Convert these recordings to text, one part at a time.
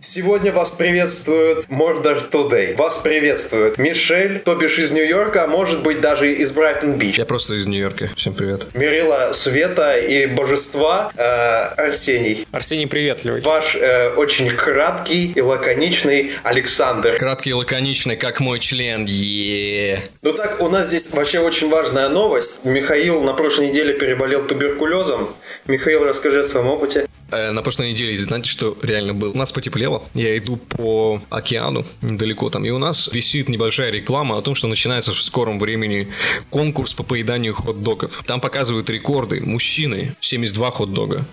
Сегодня вас приветствует Murder Today. Вас приветствует Мишель, то бишь из Нью-Йорка, а может быть даже из Брайтон-Бич. Я просто из Нью-Йорка. Всем привет. Мерила Света и Божества э, Арсений. Арсений приветливый. Ваш э, очень краткий и лаконичный Александр. Краткий и лаконичный, как мой член. Е. Ну так, у нас здесь вообще очень важная новость. Михаил на прошлой неделе переболел туберкулезом. Михаил, расскажи о своем опыте. Э, На прошлой неделе, знаете, что реально было? У нас потеплело. Я иду по океану, недалеко там, и у нас висит небольшая реклама о том, что начинается в скором времени конкурс по поеданию хот-догов. Там показывают рекорды. Мужчины 72 хот-дога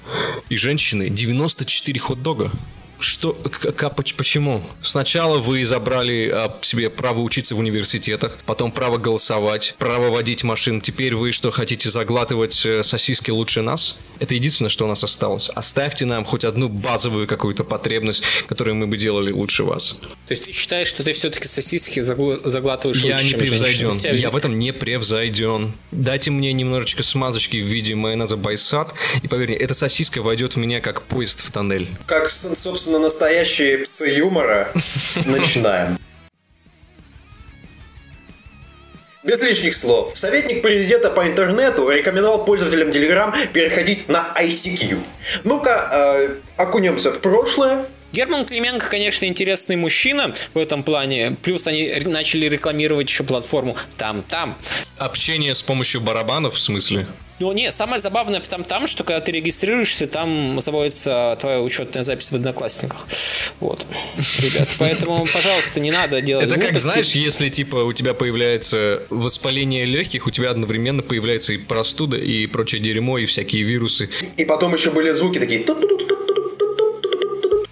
и женщины 94 хот-дога. Что, к- к- поч- почему? Сначала вы забрали а, себе право учиться в университетах, потом право голосовать, право водить машин. Теперь вы что, хотите заглатывать э, сосиски лучше нас? Это единственное, что у нас осталось. Оставьте нам хоть одну базовую какую-то потребность, которую мы бы делали лучше вас. То есть ты считаешь, что ты все-таки сосиски загла- заглатываешь Я лучше, не чем женщины? превзойден. Тебя Я в этом не превзойден. Дайте мне немножечко смазочки в виде майонеза байсад, и поверь мне, эта сосиска войдет в меня как поезд в тоннель. Как, собственно, настоящие псы юмора, начинаем. Без лишних слов. Советник президента по интернету рекомендовал пользователям Telegram переходить на ICQ. Ну-ка, э, окунемся в прошлое. Герман Клименко, конечно, интересный мужчина в этом плане. Плюс они начали рекламировать еще платформу там-там. Общение с помощью барабанов, в смысле? Ну, не, самое забавное в там-там, что когда ты регистрируешься, там заводится твоя учетная запись в Одноклассниках. Вот, ребят, поэтому, пожалуйста, не надо делать Это глупости. как, знаешь, если, типа, у тебя появляется воспаление легких, у тебя одновременно появляется и простуда, и прочее дерьмо, и всякие вирусы. И потом еще были звуки такие...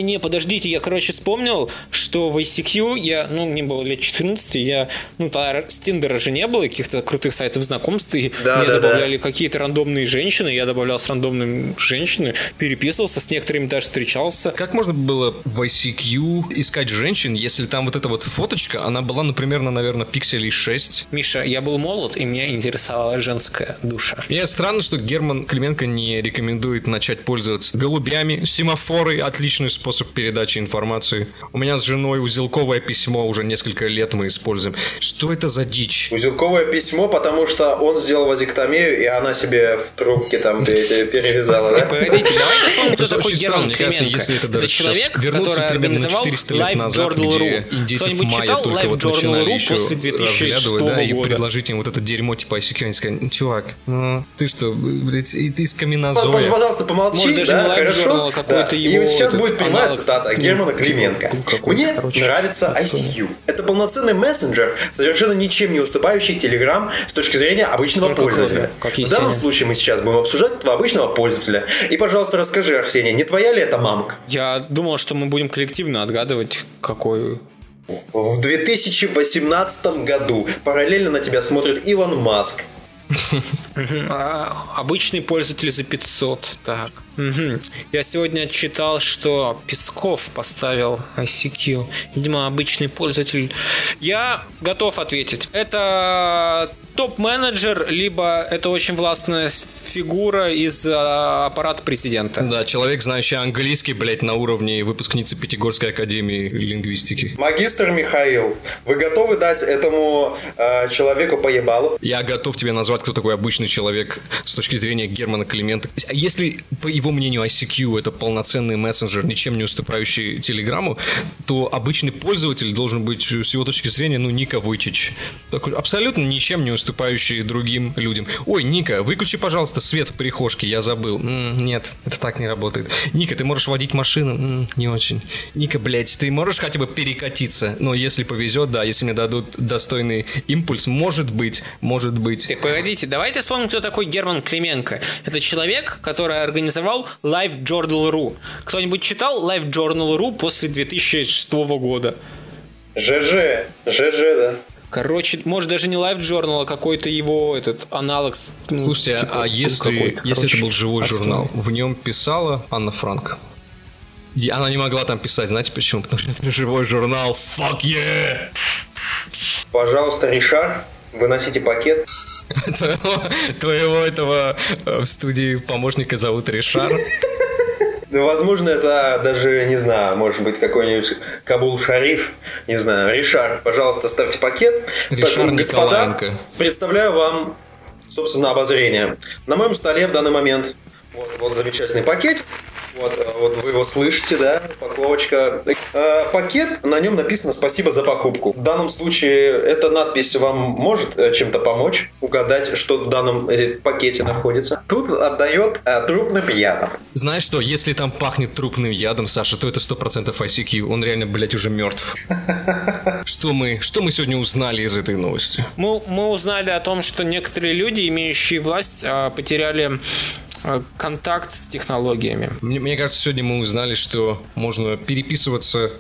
Не, подождите, я, короче, вспомнил, что в ICQ я, ну, мне было лет 14, я, ну, тогда с Тиндера же не было, каких-то крутых сайтов знакомств, и Да, мне да, добавляли какие-то рандомные женщины, я добавлял с рандомными женщинами, переписывался, с некоторыми даже встречался. Как можно было в ICQ искать женщин, если там вот эта вот фоточка, она была, например, на, наверное, пикселей 6? Миша, я был молод, и меня интересовала женская душа. Мне странно, что Герман Клименко не рекомендует начать пользоваться голубями. Семафоры – отличный способ передачи информации. У меня с женой узелковое письмо уже несколько лет мы используем. Что это за дичь? Узелковое письмо, потому что он сделал вазектомию, и она себе в трубке там пе- перевязала, да? Погодите, давайте вспомним, кто Это такой Герман Клименко. если это человек, который примерно на организовал 400 лет назад, индейцев Кто-нибудь майя читал только вот начинали LiveJournal.ru еще после 2006 разглядывать, да, и года? предложить им вот это дерьмо типа ICQ, они сказали, чувак, ну, ты что, блядь, и ты из каменозоя. Пожалуйста, помолчи, да, не Live хорошо? Какой-то его И сейчас будет прямая аналог, цитата Германа Клименко. какой-то, Мне короче, нравится. ICQ. Это полноценный мессенджер, совершенно ничем не уступающий Telegram с точки зрения обычного Только пользователя. как В данном случае мы сейчас будем обсуждать этого обычного пользователя. И, пожалуйста, расскажи, Арсений, не твоя ли это мамка? Я думал, что мы будем коллективно отгадывать, какой... В 2018 году параллельно на тебя смотрит Илон Маск. А, обычный пользователь за 500. Так. Я сегодня читал, что Песков поставил ICQ. Видимо, обычный пользователь. Я готов ответить. Это топ-менеджер, либо это очень властная фигура из а, аппарата президента. Да, человек, знающий английский, блядь, на уровне выпускницы Пятигорской академии лингвистики. Магистр Михаил, вы готовы дать этому э, человеку поебалу? Я готов тебе назвать, кто такой обычный человек с точки зрения Германа Климента. А Если, по его мнению, ICQ это полноценный мессенджер, ничем не уступающий Телеграмму, то обычный пользователь должен быть, с его точки зрения, ну, Ника. Такой абсолютно ничем не уступающий другим людям. Ой, Ника, выключи, пожалуйста, свет в прихожке, я забыл. М, нет, это так не работает. Ника, ты можешь водить машину? М, не очень. Ника, блядь, ты можешь хотя бы перекатиться? Но если повезет, да, если мне дадут достойный импульс, может быть, может быть. Так, погодите, давайте вспомним, кто такой Герман Клименко. Это человек, который организовал LiveJournal.ru. Кто-нибудь читал LiveJournal.ru после 2006 года? ЖЖ, ЖЖ, да. Короче, может даже не LiveJournal, а какой-то его этот аналог. ну, Слушайте, типа, а если, какой-то, если это был живой основа. журнал, в нем писала Анна Франк? И она не могла там писать, знаете почему? Потому что это живой журнал. Fuck yeah! Пожалуйста, Ришар, выносите пакет. Твоего, твоего этого э, в студии помощника зовут Ришар. Ну, возможно, это даже, не знаю, может быть, какой-нибудь Кабул Шариф, не знаю, Ришар, пожалуйста, ставьте пакет. Ришар Так, господа, представляю вам, собственно, обозрение. На моем столе в данный момент вот, вот замечательный пакет. Вот, э, вот вы его слышите, да, упаковочка. Э, пакет, на нем написано «Спасибо за покупку». В данном случае эта надпись вам может э, чем-то помочь, угадать, что в данном э, пакете находится. Тут отдает э, трупным ядом. Знаешь что, если там пахнет трупным ядом, Саша, то это 100% ICQ. Он реально, блядь, уже мертв. Что мы, что мы сегодня узнали из этой новости? Мы, мы узнали о том, что некоторые люди, имеющие власть, а, потеряли контакт с технологиями. Мне, мне кажется, сегодня мы узнали, что можно переписываться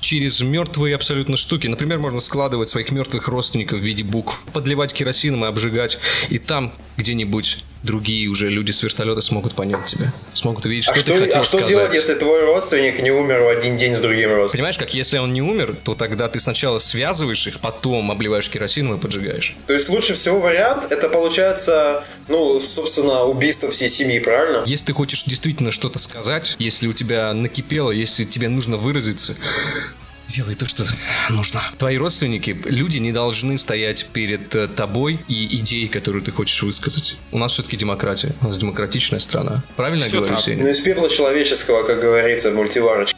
через мертвые абсолютно штуки. Например, можно складывать своих мертвых родственников в виде букв, подливать керосином и обжигать. И там где-нибудь другие уже люди с вертолета смогут понять тебя. Смогут увидеть, что а ты что, хотел а что сказать. делать, если твой родственник не умер в один день с другим родственником? Понимаешь, как если он не умер, то тогда ты сначала связываешь их, потом обливаешь керосином и поджигаешь. То есть лучше всего вариант, это получается, ну, собственно, убийство всей семьи, правильно? Если ты хочешь действительно что-то сказать, если у тебя накипело, если тебе нужно выразиться, Делай то, что нужно. Твои родственники, люди не должны стоять перед э, тобой и идеей, которую ты хочешь высказать. У нас все-таки демократия. У нас демократичная страна. Правильно я Всё говорю, так. Сеня? Ну, из пепла человеческого, как говорится, в мультиварочке.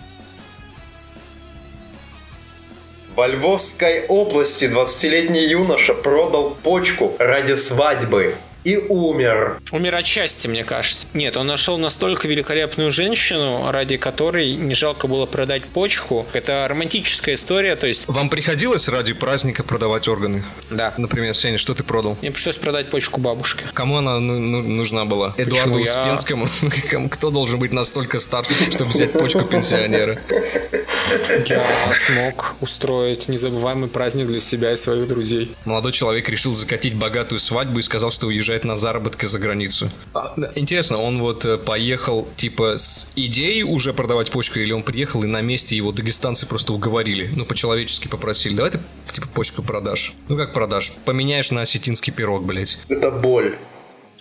Во Львовской области 20-летний юноша продал почку ради свадьбы и умер. Умер от счастья, мне кажется. Нет, он нашел настолько великолепную женщину, ради которой не жалко было продать почку. Это романтическая история, то есть, Вам приходилось ради праздника продавать органы? да. Например, Сеня, что ты продал? Мне пришлось продать почку бабушке. Кому она ну- ну- нужна была? Эдуарду я- Успенскому? Кому- Кто должен быть настолько стар, чтобы взять почку пенсионера? Я смог устроить незабываемый праздник для себя и своих друзей. Молодой человек решил закатить богатую свадьбу и сказал, что уезжает на заработки за границу. А, Интересно, он вот э, поехал типа с идеей уже продавать почку, или он приехал и на месте его дагестанцы просто уговорили, ну по-человечески попросили, давай ты типа почку продашь. Ну как продашь? Поменяешь на осетинский пирог, блядь. Это боль.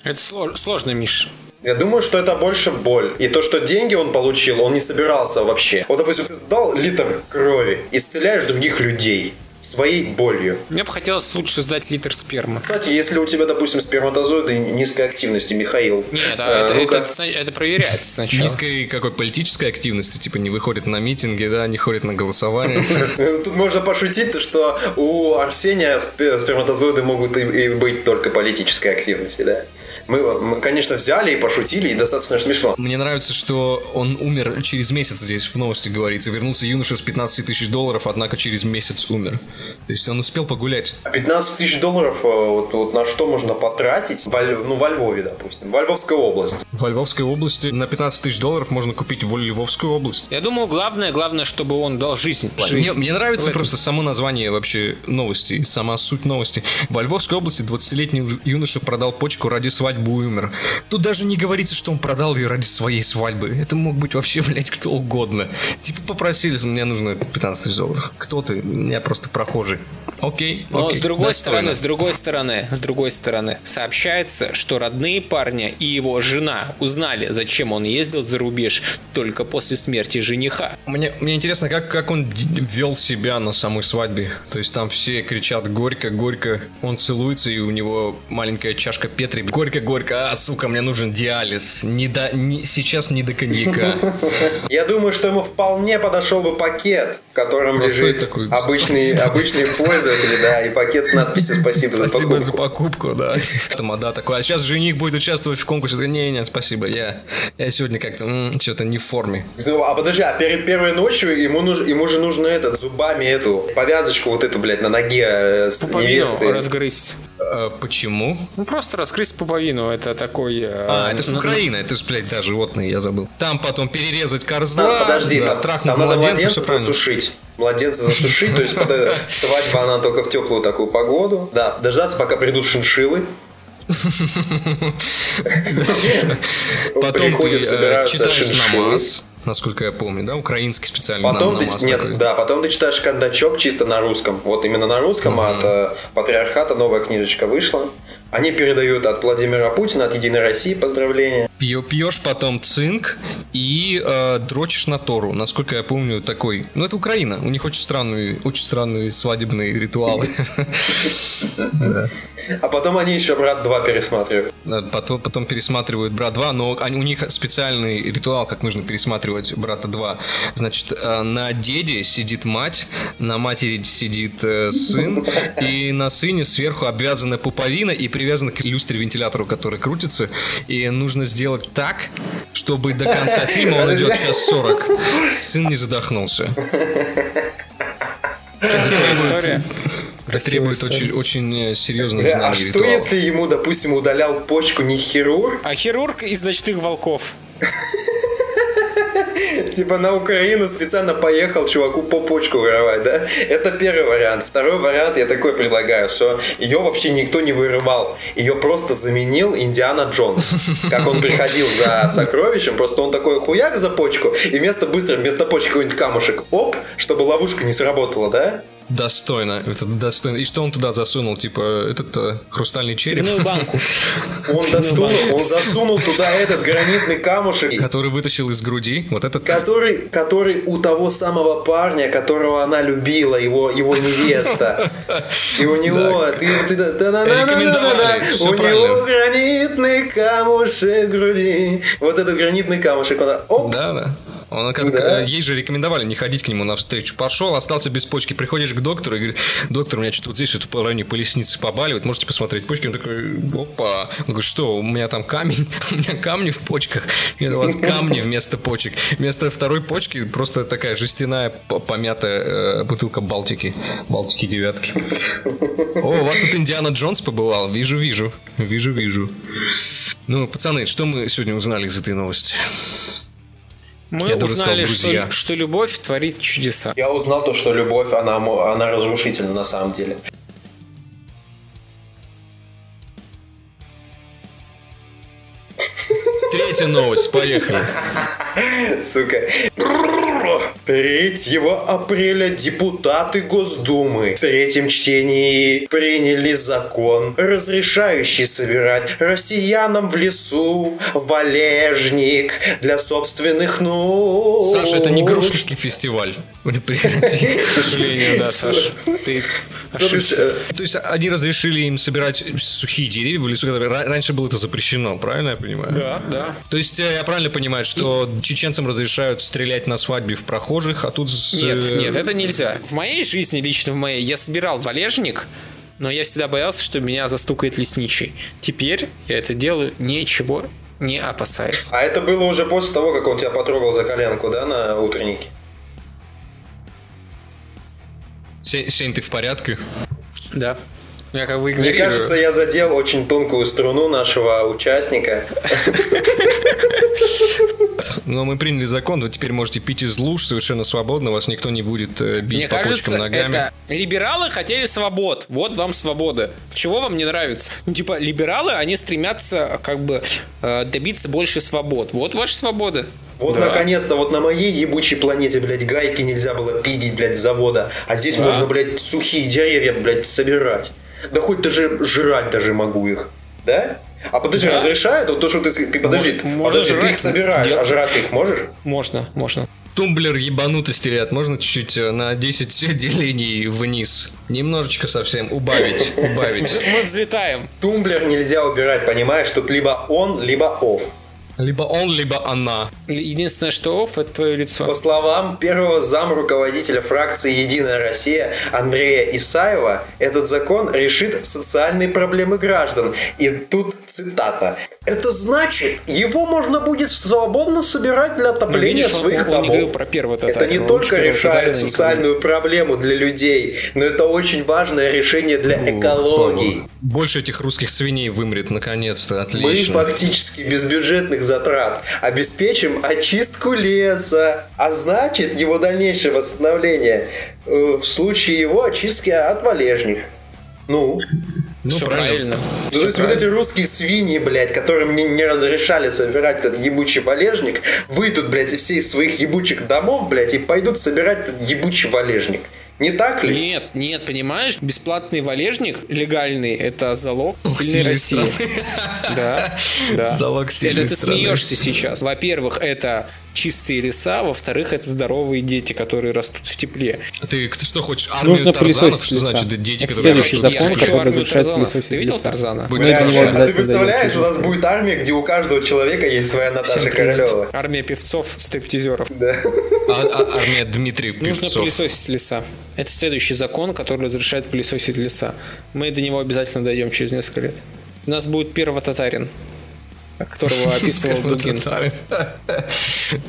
Это сло- сложно, Миш. Я думаю, что это больше боль. И то, что деньги он получил, он не собирался вообще. Вот, допустим, ты сдал литр крови и стреляешь других людей своей болью. Мне бы хотелось лучше сдать литр спермы. Кстати, если у тебя, допустим, сперматозоиды низкой активности, Михаил. Нет, э, а это, ну-ка. это, это проверяется сначала. Низкой какой политической активности, типа не выходит на митинги, да, не ходит на голосование. Тут можно пошутить, то, что у Арсения спе- сперматозоиды могут и, и быть только политической активности, да. Мы, мы, конечно, взяли и пошутили, и достаточно смешно. Мне нравится, что он умер через месяц здесь в новости говорится. Вернулся юноша с 15 тысяч долларов, однако через месяц умер. То есть он успел погулять. А 15 тысяч долларов э, вот, вот на что можно потратить? Во ну, во Львове, допустим, во Львовской области. В Львовской области на 15 тысяч долларов можно купить в Львовскую область. Я думаю, главное, главное, чтобы он дал жизнь. Мне, Жизнь. мне нравится В этом- просто само название вообще новости, сама суть новости. Во Львовской области 20-летний юноша продал почку ради свадьбы и умер. Тут даже не говорится, что он продал ее ради своей свадьбы. Это мог быть вообще, блядь, кто угодно. Типа попросили, мне нужно 15 тысяч долларов. Кто ты? Я просто прохожий. Окей, Но окей, с другой достойно. стороны, с другой стороны, с другой стороны, сообщается, что родные парня и его жена узнали, зачем он ездил за рубеж только после смерти жениха. Мне, мне интересно, как, как он вел себя на самой свадьбе. То есть там все кричат горько, горько. Он целуется, и у него маленькая чашка Петри. Горько, горько. А, сука, мне нужен диализ. Не до, не, сейчас не до коньяка. Я думаю, что ему вполне подошел бы пакет, в котором Простой лежит такой, обычный, спасибо. обычный пользователь, да, и пакет с надписью «Спасибо, Спасибо за за покупку». покупку, да. Тамада такой, а сейчас жених будет участвовать в конкурсе. Не-не, спасибо, я, я сегодня как-то что-то не в форме. Ну, а подожди, а перед первой ночью ему, нуж- ему же нужно этот, зубами эту, повязочку вот эту, блядь, на ноге э, с невесты. разгрызть. Э, почему? Ну просто разгрызть пуповину, это такой... э, А, это же ну, Украина, это же, блядь, да, животные, я забыл. Там потом перерезать корзла, Надо, подожди, да, там, трахнуть там надо младенца, все правильно. засушить. Младенца засушить, то есть свадьба, она только в теплую такую погоду. Да, дождаться, пока придут шиншиллы. Потом ты э, читаешь намаз, насколько я помню, да, украинский специальный Потом нам- ты, намаз нет, такой. да, потом ты читаешь кондачок чисто на русском. Вот именно на русском от э, патриархата новая книжечка вышла. Они передают от Владимира Путина, от Единой России поздравления. Пьё- Пьешь потом цинк и э, дрочишь на Тору. Насколько я помню, такой. Ну, это Украина. У них очень странные, очень странные свадебные ритуалы. А потом они еще брат 2 пересматривают. Потом, потом пересматривают брат 2, но у них специальный ритуал, как нужно пересматривать брата 2. Значит, э, на деде сидит мать, на матери сидит э, сын, и на сыне сверху обвязана пуповина и привязана к люстре вентилятору, который крутится. И нужно сделать так, чтобы до конца фильма он идет час 40. Сын не задохнулся. Красивая история. Это требует очень, очень э, серьезных знаний а что ритуалов. если ему, допустим, удалял почку не хирург, А хирург из ночных волков. Типа на Украину специально поехал чуваку по почку воровать, да? Это первый вариант. Второй вариант я такой предлагаю, что ее вообще никто не вырывал. Ее просто заменил Индиана Джонс. Как он приходил за сокровищем, просто он такой хуяк за почку, и вместо быстро, вместо почки какой-нибудь камушек, оп, чтобы ловушка не сработала, да? Достойно. Это достойно. И что он туда засунул? Типа, этот э, хрустальный череп, Пивную банку. Он, засунул, он засунул туда этот гранитный камушек, который вытащил из груди. Вот этот... который, который у того самого парня, которого она любила, его, его невеста. И у него... Рекомендовали, У него гранитный камушек груди. Вот этот гранитный камушек, Да, да. Он как Да. э, ей же рекомендовали не ходить к нему навстречу. Пошел, остался без почки. Приходишь к доктору и говорит, доктор, у меня что-то вот здесь вот в районе поясницы побаливает, можете посмотреть почки? Он такой, опа. Он говорит, что, у меня там камень, у меня камни в почках. Нет, у вас камни вместо почек. Вместо второй почки просто такая жестяная помятая э, бутылка Балтики. Балтики девятки. О, у вас тут Индиана Джонс побывал. Вижу, вижу. Вижу, вижу. Ну, пацаны, что мы сегодня узнали из этой новости? Мы Я сказал, узнали, друзья. что, что любовь творит чудеса. Я узнал то, что любовь, она, мо- она разрушительна на самом деле. Третья новость, поехали. Сука. 3 апреля депутаты Госдумы в третьем чтении приняли закон, разрешающий собирать россиянам в лесу валежник для собственных нужд. Саша, это не Грушинский фестиваль. Прекрати. К сожалению, да, Саш, ты ошибся. То есть они разрешили им собирать сухие деревья в лесу, которые ра- раньше было это запрещено, правильно я понимаю? Да, да. То есть э, я правильно понимаю, что чеченцам разрешают стрелять на свадьбе в прохожих, а тут... Нет, э, нет, это нельзя. В моей жизни, лично в моей, я собирал валежник, но я всегда боялся, что меня застукает лесничий. Теперь я это делаю, ничего не опасаясь. А это было уже после того, как он тебя потрогал за коленку, да, на утреннике? Се- Сень, ты в порядке? Да. Я как бы Мне кажется, я задел очень тонкую струну нашего участника. Но мы приняли закон, вы теперь можете пить из луж совершенно свободно, вас никто не будет э, бить Мне по кажется, почкам ногами. это либералы хотели свобод. Вот вам свобода. Чего вам не нравится? Ну, типа, либералы, они стремятся как бы э, добиться больше свобод. Вот ваша свобода. Вот Да. наконец-то, вот на моей ебучей планете, блядь, гайки нельзя было пиздить, блядь, с завода. А здесь Да. можно, блядь, сухие деревья, блядь, собирать. Да хоть даже жрать даже могу их. Да? А подожди, Да. разрешают? Вот то, что ты, ты подожди, Может, можно подожди, ты их собираешь, дел- а жрать ты их можешь? Можно, можно. Тумблер ебанутости, ребят, можно чуть-чуть э, на 10 делений вниз? Немножечко совсем убавить, убавить. Мы взлетаем. Тумблер нельзя убирать, понимаешь? Тут либо on, либо off. Либо он, либо она. Единственное, что off, это твое По лицо. словам первого зам руководителя фракции «Единая Россия» Андрея Исаева, этот закон решит социальные проблемы граждан. И тут цитата. Это значит, его можно будет свободно собирать для Ну, отопления видишь, он, своих он не домов. говорил про первое Это не тотальное, он только решает социальную проблему для людей, но это очень важное решение для Фу, экологии. слава. Больше этих русских свиней вымрет, наконец-то, Мы отлично. фактически без бюджетных затрат обеспечим очистку леса, а значит его дальнейшее восстановление э, в случае его очистки от валежник. Ну, Ну, Все правильно. ну, Всё то есть вот правильно. эти русские свиньи, блядь, которым не, не разрешали собирать этот ебучий валежник, выйдут, блядь, из всех своих ебучих домов, блядь, и пойдут собирать этот ебучий валежник. Не так ли? Нет, нет, понимаешь, бесплатный валежник легальный это залог Ох, сильной России. Да, да. Залог сильной Это ты смеешься сейчас. Во-первых, это чистые леса, во-вторых, это здоровые дети, которые растут в тепле. Ты, ты что хочешь? Армию Нужно Тарзанов? Что леса. значит дети, Это которые следующий растут в закон, Я тепле? хочу который армию разрешает Тарзанов. пылесосить Ты видел леса. Тарзана? Мы это не обязательно Ты представляешь, у нас будет армия, где у каждого человека есть своя Наташа Всем привет. Королева. Армия певцов, стриптизеров. Да. А- а- армия Дмитриев Нужно Певцов. пылесосить леса. Это следующий закон, который разрешает пылесосить леса. Мы до него обязательно дойдем через несколько лет. У нас будет первый татарин, которого описывал Дугин. Об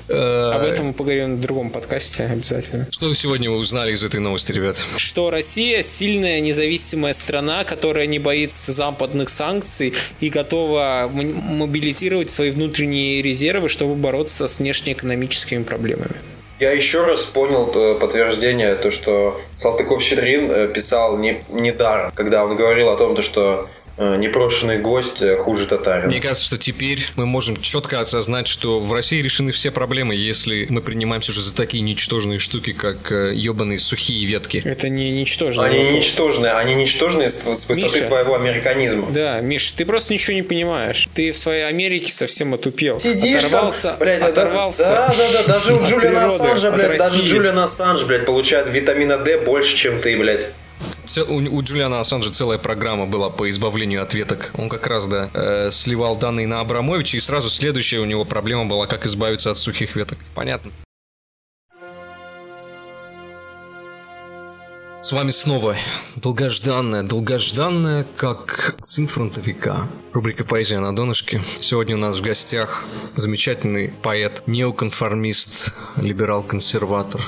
Э, этом мы поговорим в другом подкасте обязательно. Что сегодня вы узнали из этой новости, ребят? Что Россия сильная независимая страна, которая не боится западных санкций и готова мобилизировать свои внутренние резервы, чтобы бороться с внешнеэкономическими проблемами. Я еще раз понял э, подтверждение, то, что Салтыков-Щедрин э, писал не, не даром, когда он говорил о том, то, что непрошенный гость э, хуже татарина. Мне кажется, что теперь мы можем четко осознать, что в России решены все проблемы, если мы принимаемся уже за такие ничтожные штуки, как э, ебаные сухие ветки. Это не ничтожно. Они ничтожные, они ничтожные с, высоты Миша. твоего американизма. Да, Миш, ты просто ничего не понимаешь. Ты в своей Америке совсем отупел. Сидишь оторвался, там, блядь, оторвался. Да, да, да, даже у Джулиана Ассанжа, блядь, даже. Джулиан Ассанж, блядь, получает витамина D больше, чем ты, блядь. У, у Джулиана Ассанжа целая программа была по избавлению от веток. Он как раз, да, э, сливал данные на Абрамовича, и сразу следующая у него проблема была, как избавиться от сухих веток. Понятно. С вами снова долгожданная, долгожданная, как сын фронтовика. Рубрика «Поэзия на донышке». Сегодня у нас в гостях замечательный поэт, неоконформист, либерал-консерватор.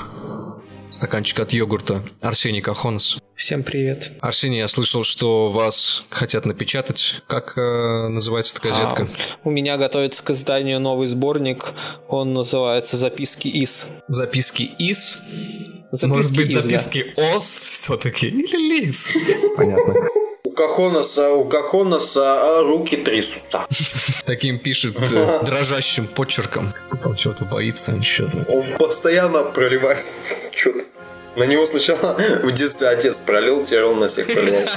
Стаканчик от йогурта Арсений Кахонос. Всем привет. Арсений, я слышал, что вас хотят напечатать. Как э, называется эта газетка? А, у меня готовится к изданию новый сборник. Он называется «Записки из». Записки из. Записки Может быть, из, да. записки ос все-таки? Или лис? Понятно. У Кахонаса, у Кахонаса руки трясутся. Таким пишет э, дрожащим почерком. Он чего-то боится, ничего. Он постоянно проливает что-то. На него сначала в детстве отец пролил, теперь он на всех проливает.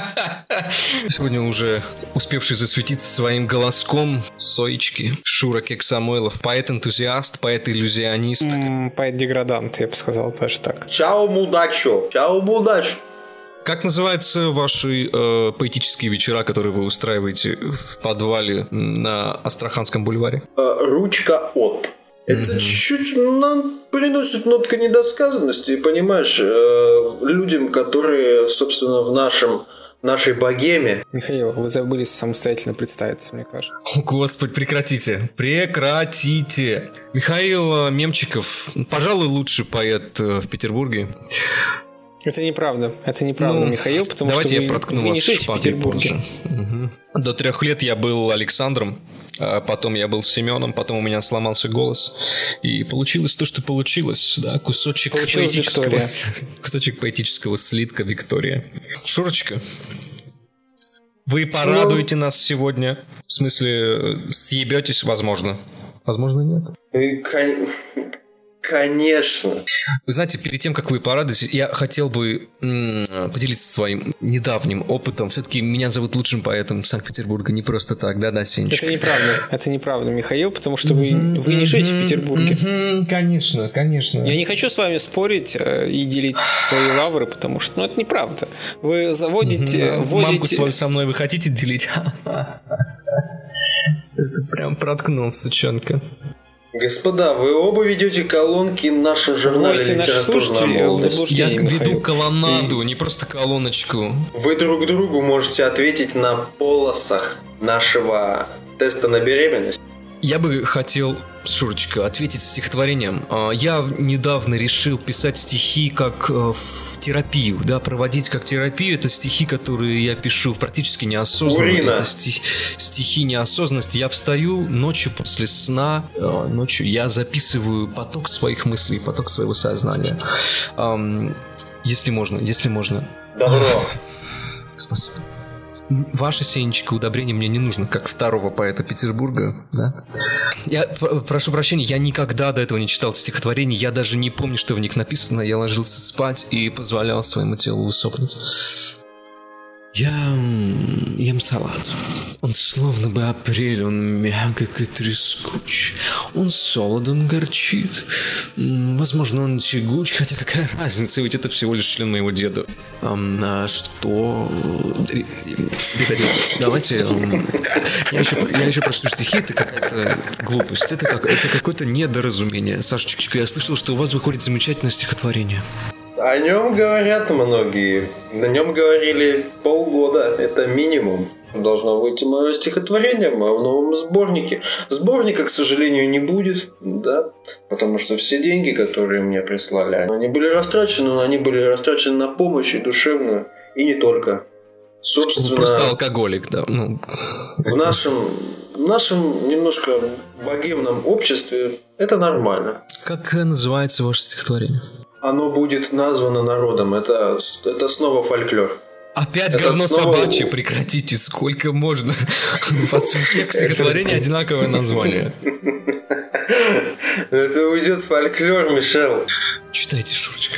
Сегодня уже успевший засветиться своим голоском Соечки, Шура Кек Самойлов, поэт-энтузиаст, поэт-иллюзионист. Поэт-деградант, я бы сказал даже так. Чао, мудачо! Чао, мудач! Как называются ваши э, поэтические вечера, которые вы устраиваете в подвале на Астраханском бульваре? Э, Ручка от. Это чуть-чуть нам приносит нотка недосказанности, понимаешь, э, людям, которые, собственно, в нашем нашей богеме. Михаил, вы забыли самостоятельно представиться, мне кажется. О, Господи, прекратите. Прекратите. Михаил э, Мемчиков, пожалуй, лучший поэт э, в Петербурге. Это неправда. Это неправда, Ну, Михаил, потому Давайте что я вы, проткну вы не вас шпагой позже. Мгм. До трех лет я был Александром, а потом я был Семеном, потом у меня сломался голос. И получилось то, что получилось. Да, кусочек поэтического, Виктория. кусочек поэтического слитка Виктория. Шурочка, вы порадуете нас сегодня? В смысле, э, съебетесь, возможно. Возможно, нет. Конечно. Вы знаете, перед тем, как вы порадуетесь, я хотел бы м, поделиться своим недавним опытом. Все-таки меня зовут лучшим поэтом Санкт-Петербурга не просто так, да-да, Сенечка? Это неправда. Это неправда, Михаил, потому что вы, вы не живете в Петербурге. Конечно, конечно. Я не хочу с вами спорить э, и делить свои лавры, потому что ну, это неправда. Вы заводите, Мамку вводите... свою со мной вы хотите делить? Это прям проткнул, сучонка. Господа, вы оба ведете колонки слушателей «Литературная в молодость». заблуждение. Я веду колоннаду, не просто колоночку. Вы друг другу можете ответить на полосах нашего теста на беременность. Я бы хотел, Шурочка, ответить стихотворением. А, Я недавно решил писать стихи как э, в терапию, да, проводить как терапию. Это стихи, которые я пишу практически неосознанно. Урина. Это стих- стихи неосознанности. Я встаю ночью после сна, э, ночью я записываю поток своих мыслей, поток своего сознания. Если можно, если можно. Добро. Спасибо. Ваша Сенечка удобрение мне не нужно, как второго поэта Петербурга, да? Я прошу прощения, я никогда до этого не читал стихотворений, я даже не помню, что в них написано. Я ложился спать и позволял своему телу усопнуть. Я ем салат. Он словно бы апрель, он мягок и трескуч. Он солодом горчит. Возможно, он тягуч, хотя какая разница, ведь это всего лишь член моего деда. А что... Давайте... Я еще, я еще прочту стихи, это какая-то глупость. Это, как, это какое-то недоразумение. Сашечка, я слышал, что у вас выходит замечательное стихотворение. О нем говорят многие. На нем говорили полгода. Это минимум. Должно выйти мое стихотворение в моем новом сборнике. Сборника, к сожалению, не будет, да, потому что все деньги, которые мне прислали, они были растрачены, но они были растрачены на помощь и душевную, и не только. Собственно, просто алкоголик, да. Ну, в нашем, в нашем немножко богемном обществе это нормально. Как называется ваше стихотворение? Оно будет названо народом. Это, это снова фольклор. Опять это говно снова... собачье, прекратите, сколько можно. Под всех стихотворений одинаковое название. Это уйдет фольклор, Мишел. Читайте, Шурочка.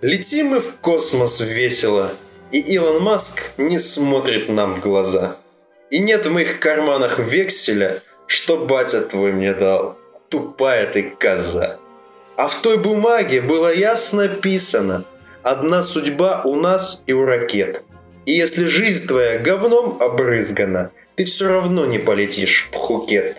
Летим мы в космос весело, и Илон Маск не смотрит нам в глаза. И нет в моих карманах векселя, что батя твой мне дал. Тупая ты коза. А в той бумаге было ясно написано «Одна судьба у нас и у ракет». И если жизнь твоя говном обрызгана, ты все равно не полетишь в Пхукет.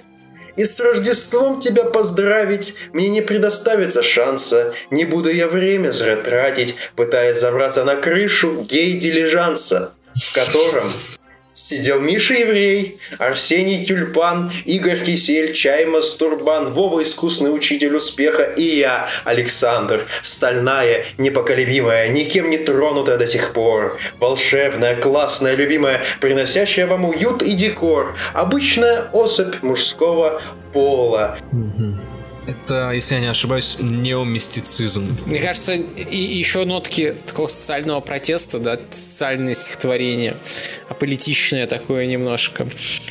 И с Рождеством тебя поздравить мне не предоставится шанса, не буду я время зря тратить, пытаясь забраться на крышу гей-дилижанса, в котором Сидел Миша Еврей, Арсений Тюльпан, Игорь Кисель, Чай Мастурбан, Вова Искусный Учитель Успеха и я, Александр, стальная, непоколебимая, никем не тронутая до сих пор, волшебная, классная, любимая, приносящая вам уют и декор, обычная особь мужского пола. Это, если я не ошибаюсь, неомистицизм. Мне кажется, и еще нотки такого социального протеста, да, социальное стихотворение, аполитичное такое немножко.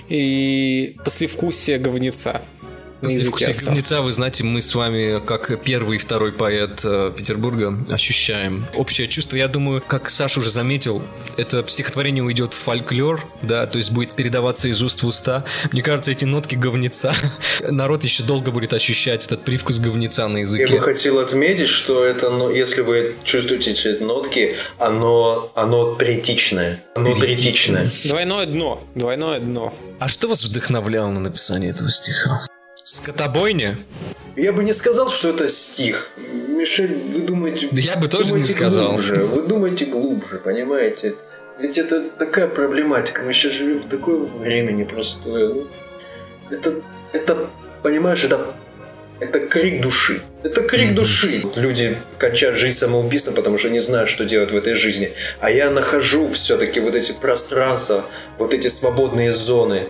И послевкусие говнеца на языке говнеца, вы знаете, мы с вами, как первый и второй поэт э, Петербурга, ощущаем общее чувство. Я думаю, как Саша уже заметил, это стихотворение уйдет в фольклор, да, то есть будет передаваться из уст в уста. Мне кажется, эти нотки говнеца, народ еще долго будет ощущать этот привкус говнеца на языке. Я бы хотел отметить, что это, ну, если вы чувствуете эти нотки, оно, оно третичное. Оно третичное. Двойное дно. Двойное дно. А что вас вдохновляло на написание этого стиха? Скотобойня? Я бы не сказал, что это стих. Мишель, вы думаете... Да я бы тоже не сказал. Глубже. Вы думаете глубже, понимаете? Ведь это такая проблематика. Мы сейчас живем в такое время непростое. Это, это, понимаешь, это, это крик души. Это крик души. Люди кончают жизнь самоубийством, потому что не знают, что делать в этой жизни. А я нахожу все-таки вот эти пространства, вот эти свободные зоны,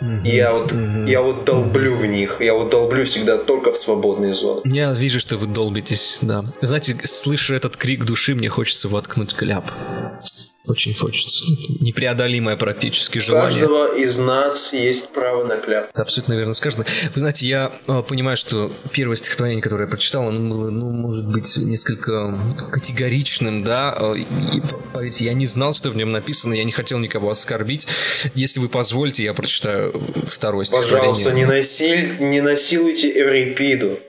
Mm-hmm. Я вот, mm-hmm. я вот долблю mm-hmm. в них. Я вот долблю всегда только в свободные зоны. Я вижу, что вы долбитесь, да. Знаете, слыша этот крик души, мне хочется воткнуть кляп. Очень хочется. Непреодолимое практически желание. У каждого из нас есть право на кляп. Абсолютно верно сказано. Вы знаете, я э, понимаю, что первое стихотворение, которое я прочитал, оно было, ну, может быть, несколько категоричным, да. Э, и, поверьте, я не знал, что в нем написано, я не хотел никого оскорбить. Если вы позволите, я прочитаю второе стихотворение. Пожалуйста, не, насиль... не насилуйте Эврипиду.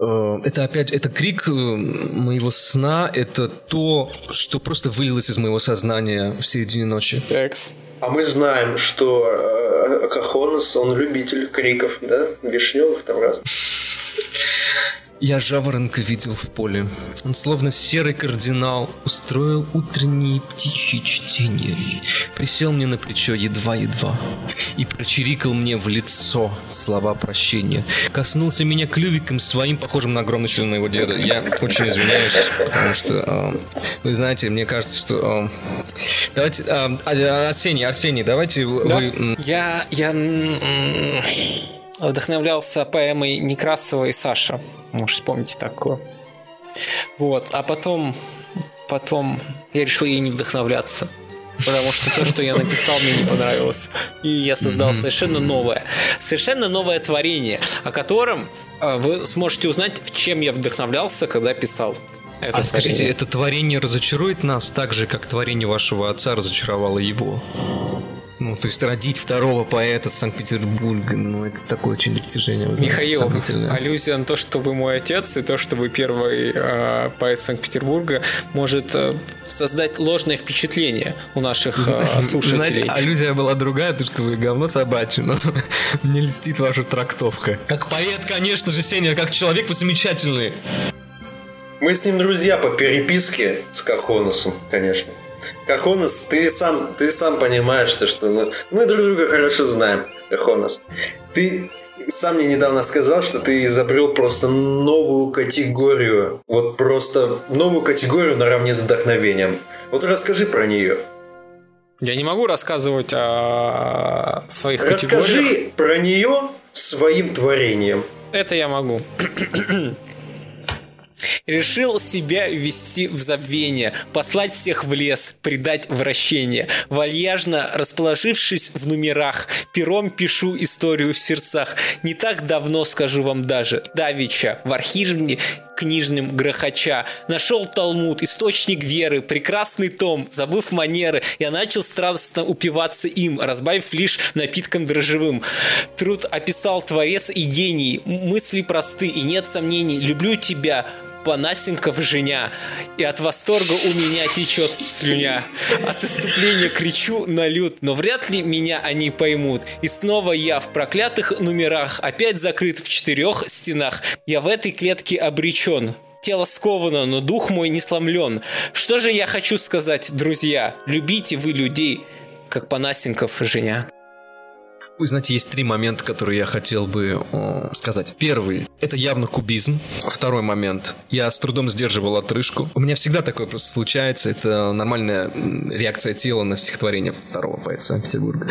Э, это опять, это крик э, моего сна, это то, что просто вылилось из моего сознания в середине ночи. Экс. А мы знаем, что э, Кахонос, он любитель криков, да, вишневых там раз. Я жаворонка видел в поле. Он словно серый кардинал устроил утренние птичьи чтения. Присел мне на плечо едва-едва и прочирикал мне в лицо слова прощения. Коснулся меня клювиком своим, похожим на огромный член моего деда. Я очень извиняюсь, потому что, э, вы знаете, мне кажется, что... Э, давайте, э, Арсений, Арсений, давайте да? вы... Я, я вдохновлялся поэмой Некрасова и Саша. Может, вспомните такое. Вот. А потом, потом я решил ей не вдохновляться. Потому что то, что я написал, мне не понравилось. И я создал совершенно новое. Совершенно новое творение, о котором э, вы сможете узнать, в чем я вдохновлялся, когда писал. Это а скажите, творение. это творение разочарует нас так же, как творение вашего отца разочаровало его? Ну, то есть родить второго поэта Санкт-Петербурга, ну, это такое очень достижение. знаете, Михаил, сомнительное. аллюзия на то, что вы мой отец, и то, что вы первый э, поэт Санкт-Петербурга, может э, создать ложное впечатление у наших э, слушателей. Знаете, аллюзия была другая, то, что вы говно собачье, но мне льстит ваша трактовка. Как поэт, конечно же, Сеня, как человек вы замечательный. Мы с ним друзья по переписке с Кахоносом, конечно. Кахонос, ты сам, ты сам понимаешь, то, что ну, мы друг друга хорошо знаем, Кахонос. Ты сам мне недавно сказал, что ты изобрел просто новую категорию. Вот просто новую категорию наравне с вдохновением. Вот расскажи про нее. Я не могу рассказывать о своих категориях. Расскажи про нее своим творением. Это я могу. Решил себя ввести в забвение, послать всех в лес, предать вращение. Вальяжно расположившись в номерах, пером пишу историю в сердцах. Не так давно, скажу вам даже, Давича в архиве книжным грохоча. Нашел Талмуд, источник веры, прекрасный том, забыв манеры, я начал страстно упиваться им, разбавив лишь напитком дрожжевым. Труд описал творец и гений, мысли просты и нет сомнений, люблю тебя, Панасенков женя, и от восторга у меня течет слюня. От иступления кричу на лют, но вряд ли меня они поймут. И снова я в проклятых номерах, опять закрыт в четырех стенах. Я в этой клетке обречен. Тело сковано, но дух мой не сломлен. Что же я хочу сказать, друзья? Любите вы людей, как Панасенков женя. Вы знаете, есть три момента, которые я хотел бы э, сказать. Первый – это явно кубизм. Второй момент – я с трудом сдерживал отрыжку. У меня всегда такое просто случается. Это нормальная реакция тела на стихотворение второго поэта Санкт-Петербурга.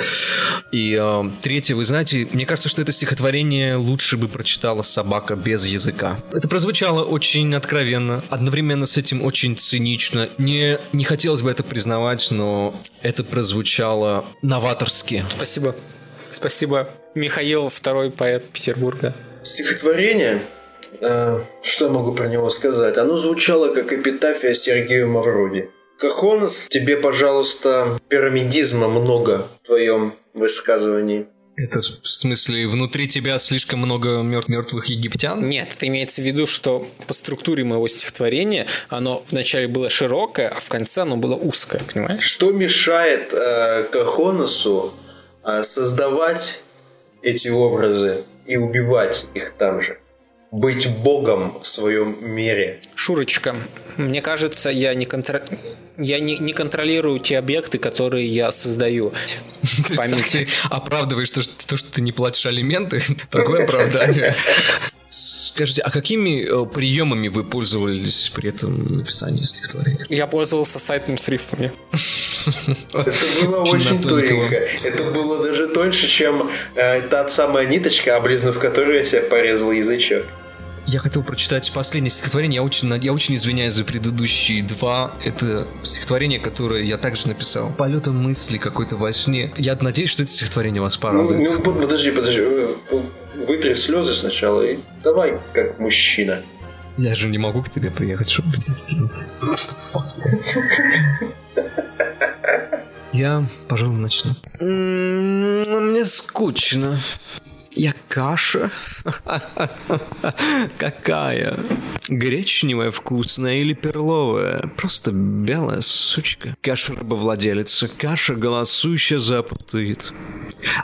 И э, третье, вы знаете, мне кажется, что это стихотворение лучше бы прочитала собака без языка. Это прозвучало очень откровенно, одновременно с этим очень цинично. Не, не хотелось бы это признавать, но это прозвучало новаторски. Спасибо. Спасибо. Михаил, второй поэт Петербурга. Стихотворение, э, что я могу про него сказать? Оно звучало как эпитафия Сергею Мавроди. Кахонос, тебе, пожалуйста, пирамидизма много в твоем высказывании. Это в смысле, внутри тебя слишком много мертв- мертвых египтян? Нет, это имеется в виду, что по структуре моего стихотворения оно вначале было широкое, а в конце оно было узкое, понимаешь? Что мешает э, Кахоносу создавать эти образы и убивать их там же? Быть богом в своем мире. Шурочка, мне кажется, я не, контр... я не, не контролирую те объекты, которые я создаю. То ты оправдываешь то, что, то, что ты не платишь алименты? Такое оправдание. Скажите, а какими э, приемами вы пользовались при этом написании стихотворения? Я пользовался сайтом с рифмами. Это было очень тоненько. Это было даже тоньше, чем э, та самая ниточка, облизнув которую я себе порезал язычок. Я хотел прочитать последнее стихотворение. Я очень, я очень извиняюсь за предыдущие два. Это стихотворение, которое я также написал. Полетом мысли какой-то во сне. Я надеюсь, что это стихотворение вас Ну, порадует. ну, под- подожди, подожди. э, э, Вытри слезы сначала и давай как мужчина. Я же не могу к тебе приехать, чтобы сделать. Я, пожалуй, начну. Мне скучно. Я каша. Какая? Гречневая вкусная или перловая? Просто белая сучка. Каша рабовладелица, каша голосующая запутает.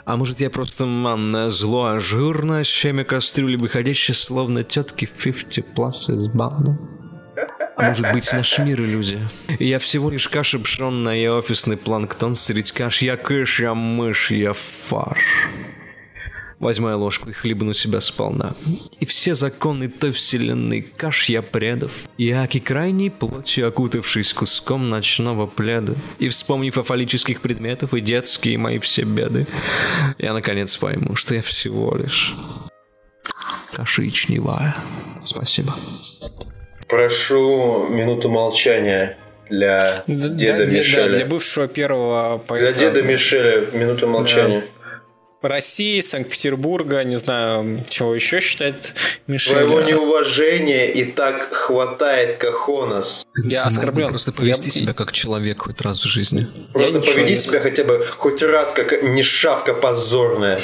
А может я просто манное зло, а жирное семя кастрюли, выходящее словно тетки 50 plus из банда? А может быть, наш мир иллюзия? Я всего лишь каша пшенная, я офисный планктон средь каш, я кыш, я мышь, я фарш. Возьму я ложку и хлебну себя сполна. И все законы той вселенной каш я предав. Яки крайней плотью окутавшись куском ночного пледа. И вспомнив о фаллических предметах и детские мои все беды, я наконец пойму, что я всего лишь кашичневая. Спасибо. Прошу минуту молчания для Для- деда для- Мишеля. да, для бывшего первого Для поэта. деда Мишеля минуту молчания. России, Санкт-Петербурга, не знаю, чего еще считает Мишель. Твоего неуважения и так хватает кахонос. Я оскорблен. Просто повести Я- себя как человек хоть раз в жизни. Просто не поведи человек. себя хотя бы хоть раз, как не шавка позорная.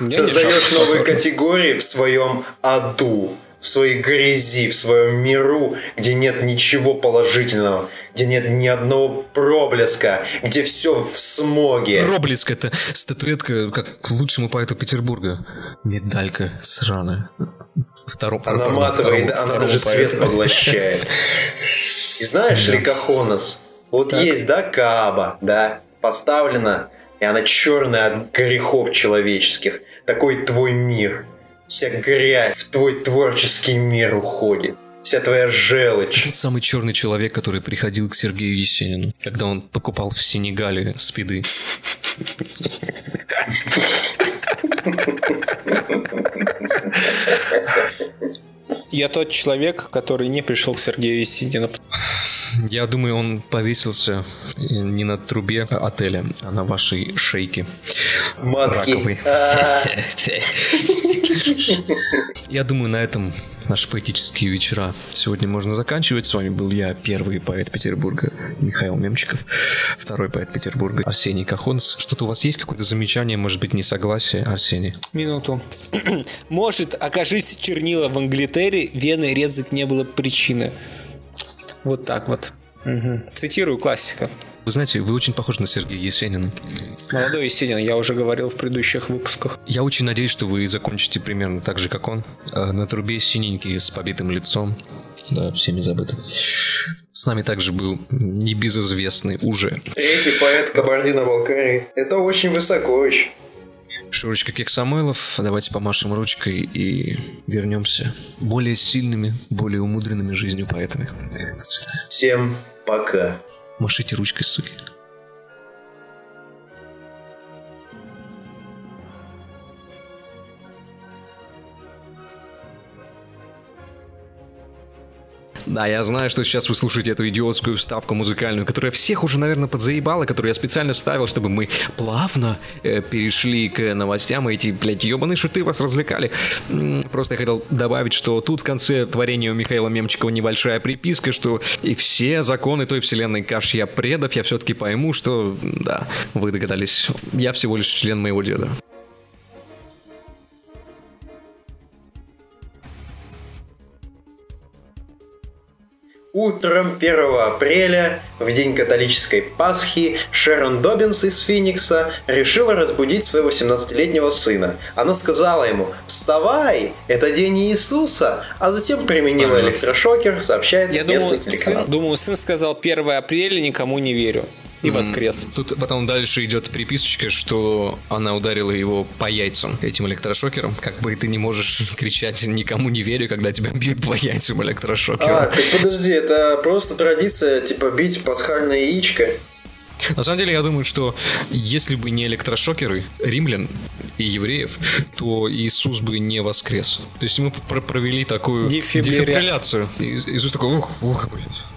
Я Создаешь новые категории в своем аду, в своей грязи, в своем миру, где нет ничего положительного, где нет ни одного проблеска, где все в смоге. Проблеск это статуэтка как к лучшему поэту Петербурга. Медалька сраная. Втором, Она матовая, да, она второму даже свет поэту. поглощает. И знаешь ли, Кахонос, вот есть, да, Кааба, да, поставлена, и она черная от грехов человеческих. Такой твой мир. Вся грязь в твой творческий мир уходит. Вся твоя желчь. Тот самый черный человек, который приходил к Сергею Есенину, когда он покупал в Сенегале спиды. Я тот человек, который не пришел к Сергею Есенину. Я думаю, он повесился не на трубе отеля, а на вашей шейке. Матки. Раковый. А, Я думаю, на этом наши поэтические вечера сегодня можно заканчивать. С вами был я, первый поэт Петербурга, Михаил Мемчиков, второй поэт Петербурга, Арсений Кахонс. Что-то у вас есть какое-то замечание, может быть, несогласие, Арсений? Минуту. Может, окажись чернила в Англитере, вены резать не было причины. Вот так вот. Мгм. Цитирую классика. Вы знаете, вы очень похожи на Сергея Есенина. Молодой Есенин, я уже говорил в предыдущих выпусках. Я очень надеюсь, что вы закончите примерно так же, как он. Э, На трубе синенький, с побитым лицом. Да, всеми забыто. С нами также был небезызвестный уже Третий поэт Кабардино-Балкарии. Это очень высоко еще. Шурочка Кек Самойлов. Давайте помашем ручкой и вернемся более сильными, более умудренными жизнью поэтами. До свидания. Всем пока. Машите ручкой, суки. Да, я знаю, что сейчас вы слушаете эту идиотскую вставку музыкальную, которая всех уже, наверное, подзаебала, которую я специально вставил, чтобы мы плавно э, перешли к новостям, и эти, блядь, ебаные шуты вас развлекали. Просто я хотел добавить, что тут в конце творения у Михаила Мемчикова небольшая приписка, что и все законы той вселенной каш я предав, я все-таки пойму, что, да, вы догадались, я всего лишь член моего деда. Утром 1 апреля, в день католической Пасхи, Шерон Добинс из Финикса решила разбудить своего 17-летнего сына. Она сказала ему «Вставай, это день Иисуса», а затем применила электрошокер, сообщает Я местный думаю, телеканал. сын, думаю, сын сказал 1 апреля, никому не верю. И воскрес. Тут потом дальше идет приписочка, что она ударила его по яйцам этим электрошокером. Как бы ты не можешь кричать «никому не верю», когда тебя бьют по яйцам электрошокером. А, подожди, это просто традиция, типа, бить пасхальное яичко. На самом деле, я думаю, что если бы не электрошокеры римлян и евреев, то Иисус бы не воскрес. То есть мы пр- провели такую Дефибрилля- дефибрилляцию. И Иисус такой, ух, ух,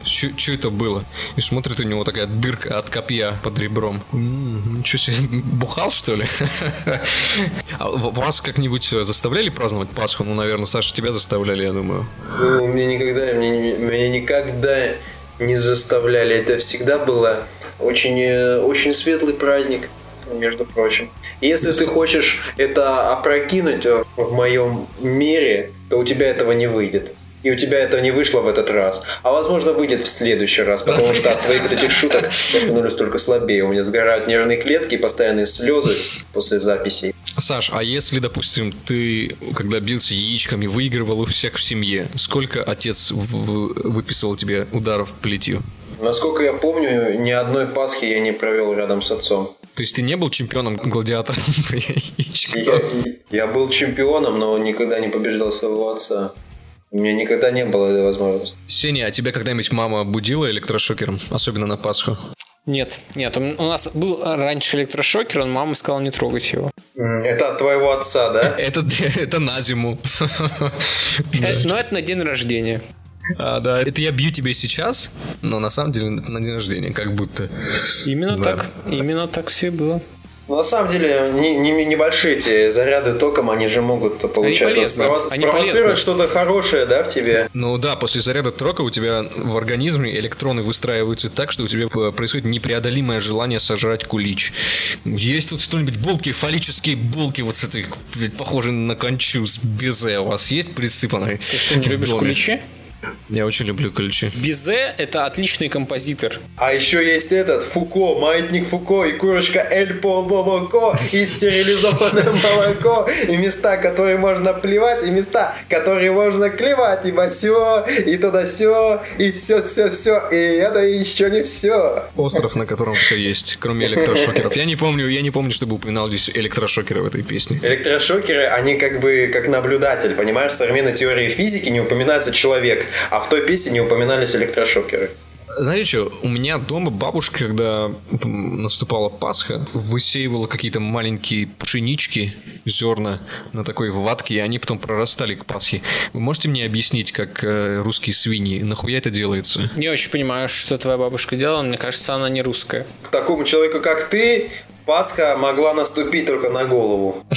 что это было? И смотрит, у него такая дырка от копья под ребром. Ничего себе, бухал, что ли? А Вас как-нибудь заставляли праздновать Пасху? Ну, наверное, Саша, тебя заставляли, я думаю. Ну, мне никогда, мне, не- меня никогда не заставляли. Это всегда было очень, э, очень светлый праздник, между прочим. Если ты хочешь это опрокинуть э, в моем мире, то у тебя этого не выйдет. И у тебя это не вышло в этот раз. А возможно выйдет в следующий раз, потому что от твоих вот этих шуток я становлюсь только слабее. У меня сгорают нервные клетки и постоянные слезы после записей. Саш, а если, допустим, ты, когда бился яичками, выигрывал у всех в семье, сколько отец в- выписывал тебе ударов плетью? Насколько я помню, ни одной Пасхи я не провел рядом с отцом. То есть ты не был чемпионом гладиатором по яичкам? Я, я был чемпионом, но никогда не побеждал своего отца. У меня никогда не было этой возможности. Сеня, а тебя когда-нибудь мама будила электрошокером? Особенно на Пасху? Нет, нет, у нас был раньше электрошокер, он мама сказала не трогать его. Это от твоего отца, да? Это, это на зиму. Э, Но это на день рождения. А, да. Это я бью тебя сейчас, но на самом деле это на день рождения, как будто. Именно Да. так, именно так все было. На самом деле, не, не- небольшие эти заряды током, они же могут, получается, полезны, спрово- они спровоцировать что-то хорошее, да, в тебе. Ну да, после заряда тока у тебя в организме электроны выстраиваются так, что у тебя э, происходит непреодолимое желание сожрать кулич. Есть тут что-нибудь булки, фаллические булки вот с этой, похожие на кончу с безе у вас есть присыпанные? Ты что, не любишь куличи? Я очень люблю куличи. Бизе – это отличный композитор. А еще есть этот Фуко, маятник Фуко и курочка Эль Полболоко и стерилизованное молоко и места, которые можно плевать, и места, которые можно клевать, и все, и туда все, и все, все, все, и это еще не все. Остров, на котором все есть, кроме электрошокеров. Я не помню, я не помню, чтобы упоминал здесь электрошокеры в этой песне. Электрошокеры, они как бы как наблюдатель, понимаешь, современной теории физики не упоминается человек, а в той песне не упоминались электрошокеры. Знаете что, у меня дома бабушка, когда наступала Пасха, высеивала какие-то маленькие пшенички, зерна на такой ватке, и они потом прорастали к Пасхе. Вы можете мне объяснить, как э, русские свиньи, нахуя это делается? Не очень понимаю, что твоя бабушка делала. Мне кажется, она не русская. К такому человеку, как ты, Пасха могла наступить только на голову.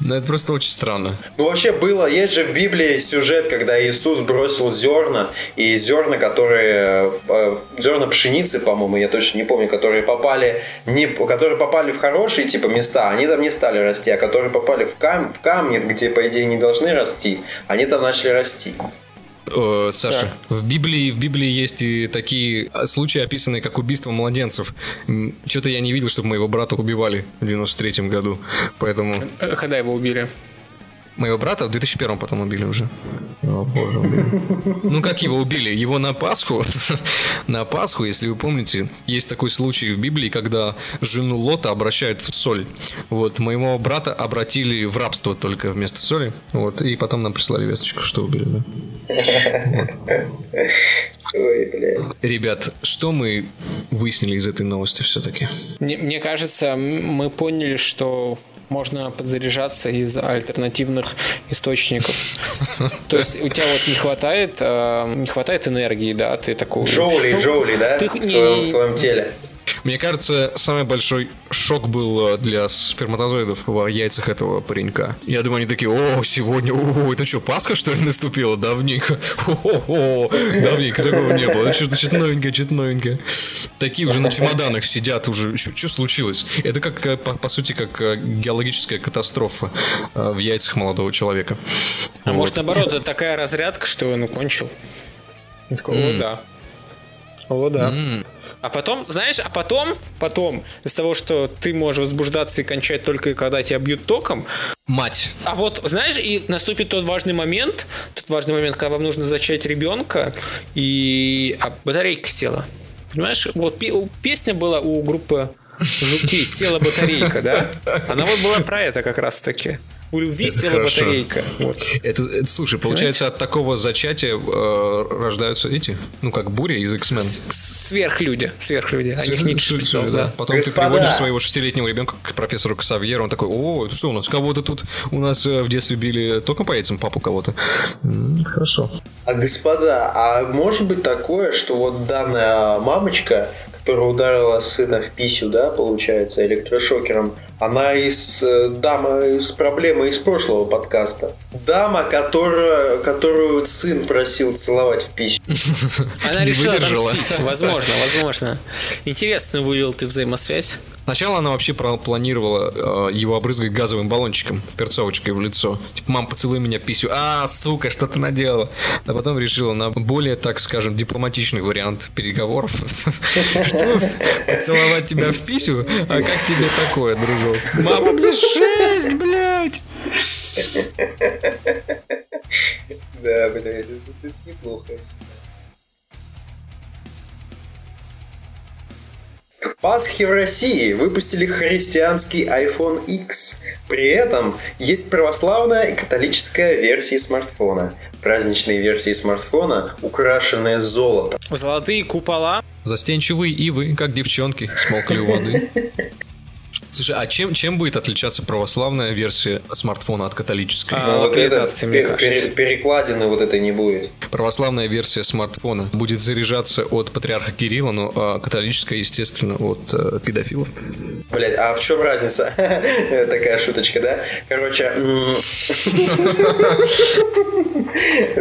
Ну, это просто очень странно. Ну, вообще было, есть же в Библии сюжет, когда Иисус бросил зерна, и зерна, которые, э, зерна пшеницы, по-моему, я точно не помню, которые попали, не, которые попали в хорошие, типа, места, они там не стали расти, а которые попали в, кам, в камни, где, по идее, не должны расти, они там начали расти. Э, Саша, в Библии, в Библии есть и такие случаи, описанные как убийство младенцев. Что-то я не видел, чтобы моего брата убивали в 93-м году. Поэтому Э, Когда его убили? Моего брата в 2001 потом убили уже. О, боже мой. Ну, как его убили? Его на Пасху, на Пасху, если вы помните, есть такой случай в Библии, когда жену Лота обращают в соль. Вот, моего брата обратили в рабство только вместо соли. Вот, и потом нам прислали весточку, что убили, да. Ой, блядь. Ребят, что мы выяснили из этой новости все-таки? Мне, мне кажется, мы поняли, что можно подзаряжаться из альтернативных источников. То есть у тебя вот не хватает, э, не хватает энергии, да, ты такой... Джоули, Джоули, да? в твоем теле. Мне кажется, самый большой шок был э, для сперматозоидов в яйцах этого паренька. Я думаю, они такие, о, сегодня, о, это что, Пасха, что ли, наступила? Давненько. О, давненько такого не было. Что-то что новенькое, что-то новенькое. Такие уже на чемоданах сидят уже. Что случилось? Это как, э, по, по сути, как э, геологическая катастрофа в яйцах молодого человека. А может, наоборот, это такая разрядка, что он кончил. Я такой, О, да. О, да. А потом, знаешь, а потом, потом, из того, что ты можешь возбуждаться и кончать только когда тебя бьют током, Мать. а вот, знаешь, и наступит тот важный момент, тот важный момент, когда вам нужно зачать ребенка, и а батарейка села. Понимаешь, вот песня была у группы Жуки «Села батарейка», да? Она вот была про это как раз таки. У любви села хорошо. батарейка. Вот. Это, это, слушай, получается, от такого зачатия э, рождаются эти, ну, как буря из X-Men. Сверхлюди, сверхлюди. О них Ницше писал, да. Потом Господа. ты приводишь своего шестилетнего ребенка к профессору Ксавьеру, он такой, о, это что у нас, кого-то тут, у нас э, в детстве били током по яйцам папу кого-то. Хорошо. А господа, а может быть такое, что вот данная мамочка, которая ударила сына в писю, да, получается, электрошокером, она из э, дама из проблемы из прошлого подкаста. Дама, которая, которую сын просил целовать в писю. Она решила отомстить. Возможно, возможно. Интересно вывел ты взаимосвязь. Сначала она вообще планировала э, его обрызгать газовым баллончиком в перцовочкой в лицо. Типа, мам, поцелуй меня писю. А, сука, что ты наделала? А потом решила на более, так скажем, дипломатичный вариант переговоров. Что? Поцеловать тебя в писю? А как тебе такое, дружок? Мама, мне шесть, блядь! Да, блядь, это неплохо. К Пасхе в России выпустили христианский iPhone X. При этом есть православная и католическая версии смартфона. Праздничные версии смартфона, украшенные золотом. Золотые купола. Застенчивые ивы, как девчонки, смолкли у воды. Слушай, а чем, чем будет отличаться православная версия смартфона от католической? А, Ну, вот это, мне пер- кажется. пер- перекладины вот этой не будет. Православная версия смартфона будет заряжаться от патриарха Кирилла, но а католическая, естественно, от э, педофилов. Блять, а в чем разница? Такая шуточка, да? Короче,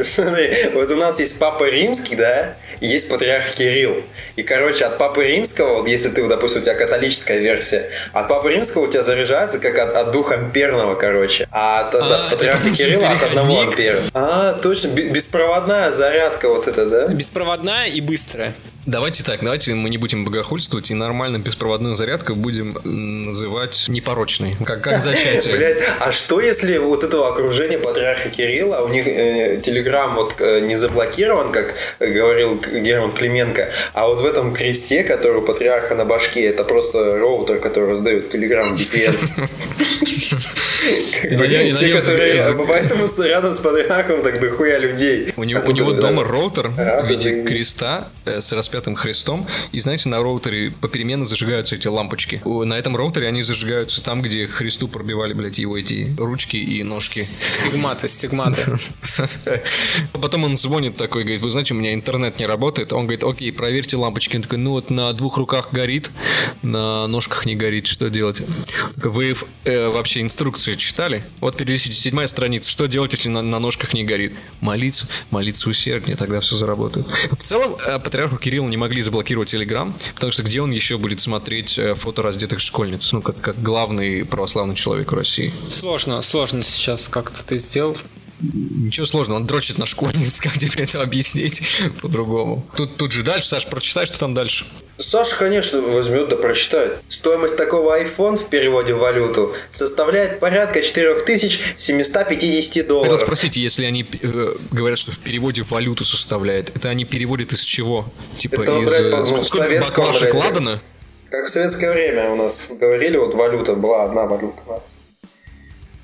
смотри, вот у нас есть Папа Римский, да, и есть Патриарх Кирилл. И, короче, от Папы Римского, вот если ты, допустим, у тебя католическая версия, от Папы Римского у тебя заряжается как от, от духа амперного, короче. А от, от А, Патриарха Кирилла от одного ампера. А, точно, бе- беспроводная зарядка вот эта, да? Беспроводная и быстрая. Давайте так, давайте мы не будем богохульствовать и нормально беспроводную зарядку будем называть непорочной. Как, как зачатие. Блять, а что если вот этого окружения патриарха Кирилла, у них э, Телеграм вот э, не заблокирован, как говорил Герман Клименко, а вот в этом кресте, который у патриарха на башке, это просто роутер, который раздает Телеграм VPN. И Те, которые- Поэтому рядом с патриархом так дохуя людей. У него, у него дома роутер в виде креста э, с распятым Христом. И знаете, на роутере попеременно зажигаются эти лампочки. На этом роутере они зажигаются там, где Христу пробивали, блядь, его эти ручки и ножки. Стигматы, стигматы. Потом он звонит такой, говорит, вы знаете, у меня интернет не работает. Он говорит, окей, проверьте лампочки. Он такой, ну вот на двух руках горит, на ножках не горит, что делать? Вы э, вообще инструкции читали? Вот перевесите, седьмая страница. Что делать, если на, на ножках не горит? Молиться, молиться усерднее, тогда все заработает. В целом, э, патриарху Кириллу не могли заблокировать Телеграм, потому что где он еще будет смотреть э, фото раздетых школьниц? Ну, как, как главный православный человек в России. Сложно, сложно сейчас как-то ты сделал. Ничего сложного, он дрочит на школьниц, как тебе это объяснить по-другому? Тут, тут же дальше, Саш, прочитай, что там дальше. Саша, конечно, возьмет да прочитает. Стоимость такого iPhone в переводе в валюту составляет порядка 4750 Это долларов. спросите, если они э, говорят, что в переводе в валюту составляет, это они переводят из чего? Типа Это, из... блядь, э, ну, сколько сколько баклашек ладано? Как в советское время у нас говорили, вот валюта была одна валюта.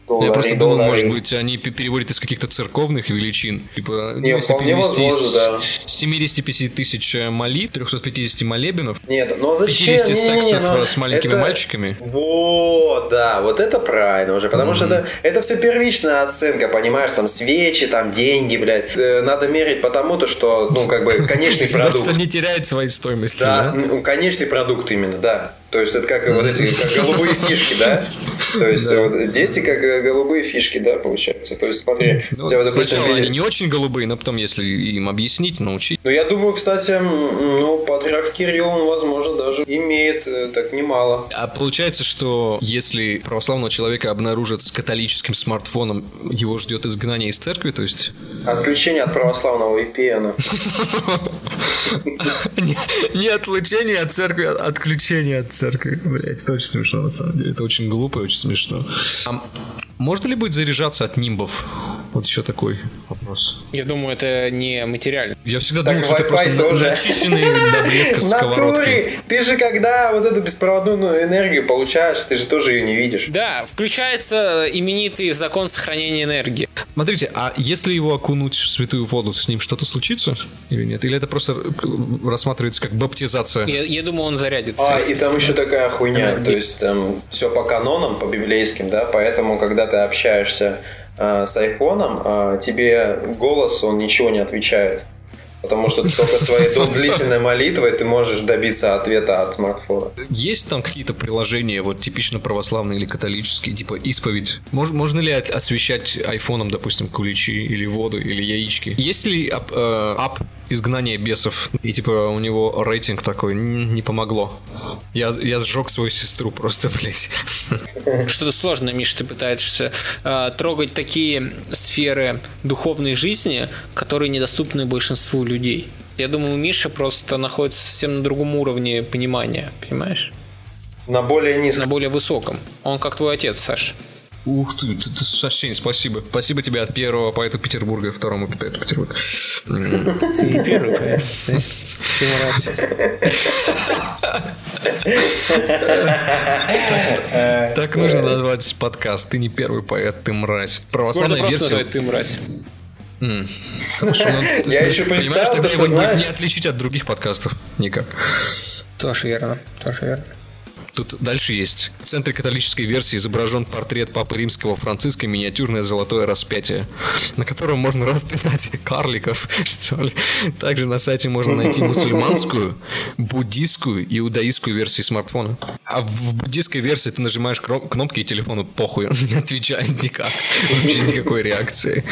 Я Доллары, просто думал, может быть, они пе- переводят из каких-то церковных величин. Типа, Не, ну, если перевести возможно, из да. 75 тысяч э, молит, 350 молебенов, Нет, ну а зачем? 50 Не-не-не, сексов ну, э, с маленькими это- мальчиками. Вот, да, вот это правильно уже, потому что это, это все первичная оценка, понимаешь, там свечи, там деньги, блядь. Э, Надо мерить потому, то, что, ну, как бы, конечный продукт. Это не теряет своей стоимости, Да, конечный продукт именно, да. То есть это как вот эти как голубые фишки, да? То есть вот дети как э, голубые фишки, да, получается. То есть смотри, Ну, у тебя, допустим, сначала они не очень голубые, но потом, если им объяснить, научить. Ну, я думаю, кстати, ну, патриарх Кирилл, он, возможно, даже имеет э, так немало. А получается, что если православного человека обнаружат с католическим смартфоном, его ждет изгнание из церкви, то есть... Отключение от православного VPN. Не, не отлучение от церкви, а отключение от церкви. Блять, это очень смешно, на самом деле. Это очень глупо и очень смешно. А можно ли будет заряжаться от нимбов? Вот еще такой вопрос. Я думаю, это не материально. Я всегда Так думал, что это просто тоже. начищенные до блеска сковородки. Ты же когда вот эту беспроводную ну, энергию получаешь, ты же тоже ее не видишь. Да, включается именитый закон сохранения энергии. Смотрите, а если его окунуть в святую воду, с ним что-то случится или нет? Или это просто рассматривается как баптизация? Я, я думаю, он зарядится. А, и там еще такая хуйня, то есть там все по канонам, по библейским, да, поэтому, когда ты общаешься э, с айфоном, э, тебе голос, он ничего не отвечает. Потому что только своей длительной молитвой ты можешь добиться ответа от смартфона. Есть там какие-то приложения, вот типично православные или католические, типа исповедь? Мож- можно ли освещать айфоном, допустим, куличи или воду, или яички? Есть ли ап, э, ап изгнания бесов? И типа у него рейтинг такой, «М, не помогло. Я, я сжег свою сестру просто, блядь. Что-то сложное, Миш, ты пытаешься э, трогать такие сферы духовной жизни, которые недоступны большинству людей. Я думаю, Миша просто находится совсем на другом уровне понимания, понимаешь? На более На низком. более высоком. Он как твой отец, Саш. Ух ты, ты совсем спасибо. Спасибо тебе от первого поэта Петербурга и второму поэту Петербурга. Ты не первый поэт. Ты мразь. Так нужно назвать подкаст. Ты не первый поэт, ты мразь. Православная версия. ты мразь. Хорошо, но- Я еще Понимаешь, тогда что его не отличить от других подкастов никак. Тоже верно, тоже верно. Тут дальше есть. В центре католической версии изображен портрет Папы Римского Франциска миниатюрное золотое распятие, на котором можно распинать карликов, что ли. Также на сайте можно найти мусульманскую, буддийскую и иудаистскую версии смартфона. А в буддийской версии ты нажимаешь кнопки и телефону похуй, он не отвечает никак. Вообще никакой реакции.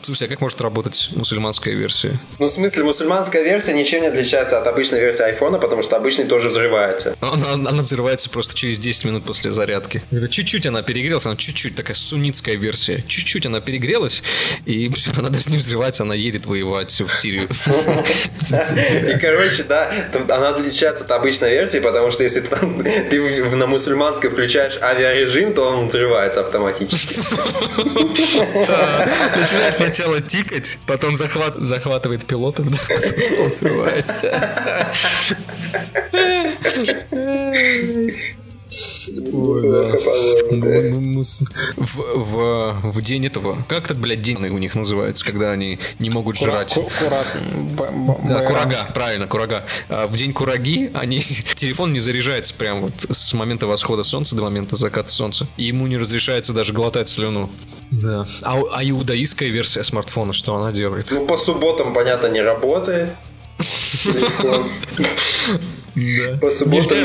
Слушай, а как может работать мусульманская версия? Ну, в смысле, мусульманская версия ничем не отличается от обычной версии айфона, потому что обычный тоже взрывается. Она, она взрывается просто через 10 минут после зарядки. Чуть-чуть она перегрелась, она чуть-чуть такая суннитская версия. Чуть-чуть она перегрелась, и она даже не взрывается, она едет воевать в Сирию. И, короче, да, она отличается от обычной версии, потому что если ты на мусульманской включаешь авиарежим, то он взрывается автоматически. Начинается сначала тикать, потом захват, захватывает пилота. Ой, да. В, в, в день этого, как этот, блядь, день у них называется, когда они не могут жрать? Да, курага, правильно, курага. А в день кураги они телефон не заряжается прям вот с момента восхода солнца до момента заката солнца. И ему не разрешается даже глотать слюну. Да. А, а иудаистская версия смартфона, что она делает? Ну, по субботам, понятно, не работает. Да. По субботам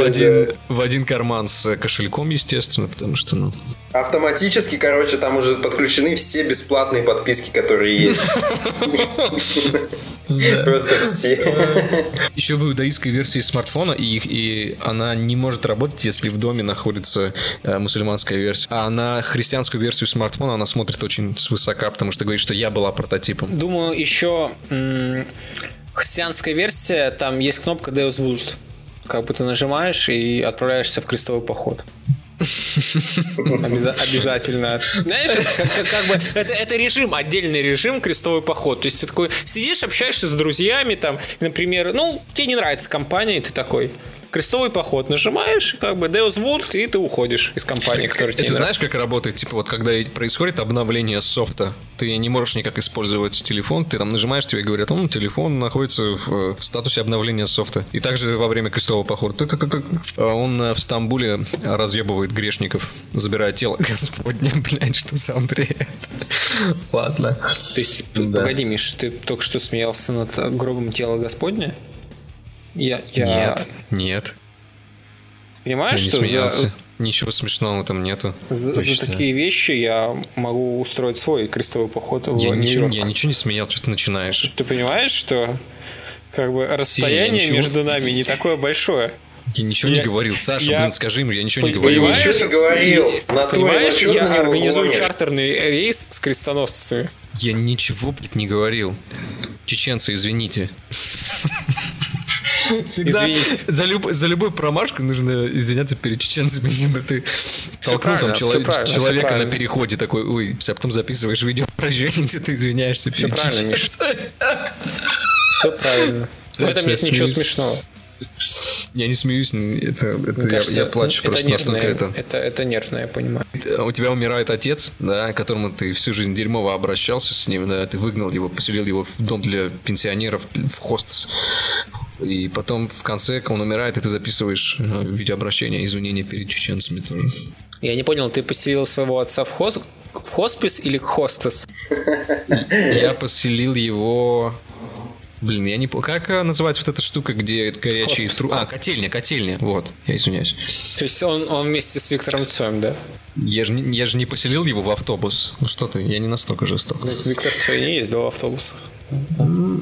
один, да. в один карман с кошельком, естественно, потому что, ну... Автоматически, короче, там уже подключены все бесплатные подписки, которые есть. Просто все. Еще в иудаистской версии смартфона, и, и она не может работать, если в доме находится э, мусульманская версия. А на христианскую версию смартфона она смотрит очень свысока, потому что говорит, что я была прототипом. Думаю, еще христианская версия, там есть кнопка Deus Vult. Как бы ты нажимаешь и отправляешься в крестовый поход. Обяза- обязательно. Знаешь, как, бы это режим, отдельный режим крестовый поход. То есть ты такой сидишь, общаешься с друзьями, там, например, ну, тебе не нравится компания, и ты такой, крестовый поход нажимаешь, как бы Deus Vult, и ты уходишь из компании, которая тебе Ты знаешь, как работает? Типа вот когда происходит обновление софта, ты не можешь никак использовать телефон, ты там нажимаешь, тебе говорят, он телефон находится в, в статусе обновления софта. И также во время крестового похода а он э, в Стамбуле разъебывает грешников, забирая тело Господня, блядь, что сам бред. Ладно. То есть, да. погоди, Миш, ты только что смеялся над гробом тела Господня? Я, я... Нет, нет. Понимаешь, я что за... Ничего смешного там нету. За, за такие вещи я могу устроить свой крестовый поход я в ничего, Я ничего не смеял, что ты начинаешь. Ты понимаешь, что как бы расстояние ничего... между нами не такое большое? Я ничего я, не говорил. Саша, я... блин, скажи ему, я ничего не говорил. Понимаешь, не говорил. На понимаешь, я организую чартерный рейс с крестоносцами. Я ничего, блядь, не говорил. Чеченцы, извините. Всегда Извинись. За, люб, за любую промашку нужно извиняться перед чеченцами. Типа ты толкнул там человек, человека на переходе такой, ой, а потом записываешь видео прощения, где ты извиняешься Все перед правильно, Миша. Все правильно. В этом нет ничего смешного. Я не смеюсь, это, это кажется, я, я плачу это просто нервное, настолько это... это. Это нервно, я понимаю. У тебя умирает отец, да, к которому ты всю жизнь дерьмово обращался с ним, да, ты выгнал его, поселил его в дом для пенсионеров, в хостес. И потом в конце, он умирает, и ты записываешь э, видеообращение, извинения перед чеченцами тоже. Я не понял, ты поселил своего отца в, хос... в хоспис или к хостес? Я поселил его Блин, я не. Как э, называется вот эта штука, где горячие стру... А, котельня, котельня. Вот, я извиняюсь. То есть он, он вместе с Виктором Цоем, да? Я же, я же не поселил его в автобус. Ну что ты, я не настолько жесток. Виктор Цой не ездил в автобусах.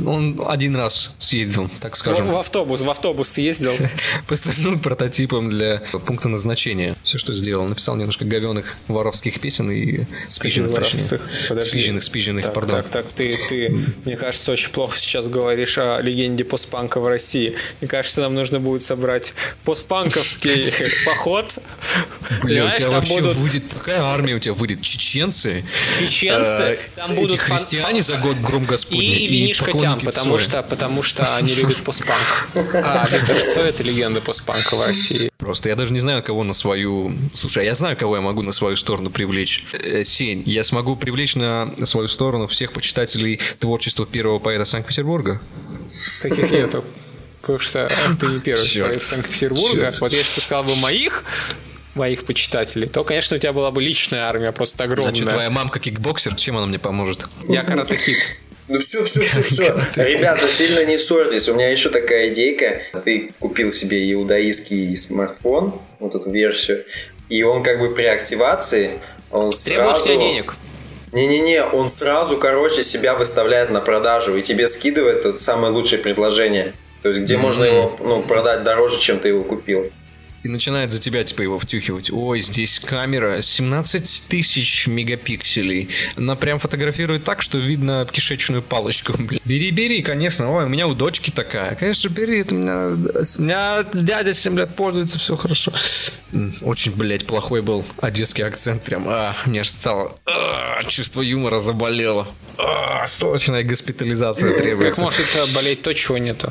Он один раз съездил, так скажем. В, в автобус, в автобус съездил. Послужил прототипом для пункта назначения. Все, что сделал. Написал немножко говеных воровских песен и спиженных, точнее. Спиженных, спиженных, так, пардон. Так, так, ты, ты, мне кажется, очень плохо сейчас говоришь о легенде постпанка в России. Мне кажется, нам нужно будет собрать постпанковский поход. Бля, у тебя вообще будут... будет... Какая армия у тебя выйдет? Чеченцы? Чеченцы? Э, там будут христиане за год гром Господний и винишко тям, потому что, потому что они любят постпанк. А Виктор Цой это легенда постпанка в России. Просто я даже не знаю, кого на свою... Слушай, а я знаю, кого я могу на свою сторону привлечь. Э, Сень, я смогу привлечь на свою сторону всех почитателей творчества первого поэта Санкт-Петербурга? Таких нету. Потому что ты не первый Чёрт. из Санкт-Петербурга. Чёрт. Вот если ты сказал бы моих, моих почитателей, то, конечно, у тебя была бы личная армия, просто огромная. что, твоя мамка кикбоксер? Чем она мне поможет? Я каратехит. Ну все, все, все, все. Ребята, сильно не ссорьтесь. У меня еще такая идейка. Ты купил себе иудаистский смартфон, вот эту версию, и он как бы при активации, он Требует сразу... тебя денег. Не-не-не, он сразу, короче, себя выставляет на продажу и тебе скидывает это самое лучшее предложение. То есть, где можно его ну, продать дороже, чем ты его купил. И начинает за тебя, типа, его втюхивать. Ой, здесь камера 17 тысяч мегапикселей. Она прям фотографирует так, что видно кишечную палочку. блин. Бери, бери, конечно. Ой, у меня у дочки такая. Конечно, бери. Это у меня, у меня дядя 7 лет пользуется, все хорошо. Очень, блядь, плохой был одесский акцент. Прям, а, мне аж стало... а, чувство юмора заболело. А, срочная госпитализация Как требуется. может это болеть то, чего нету?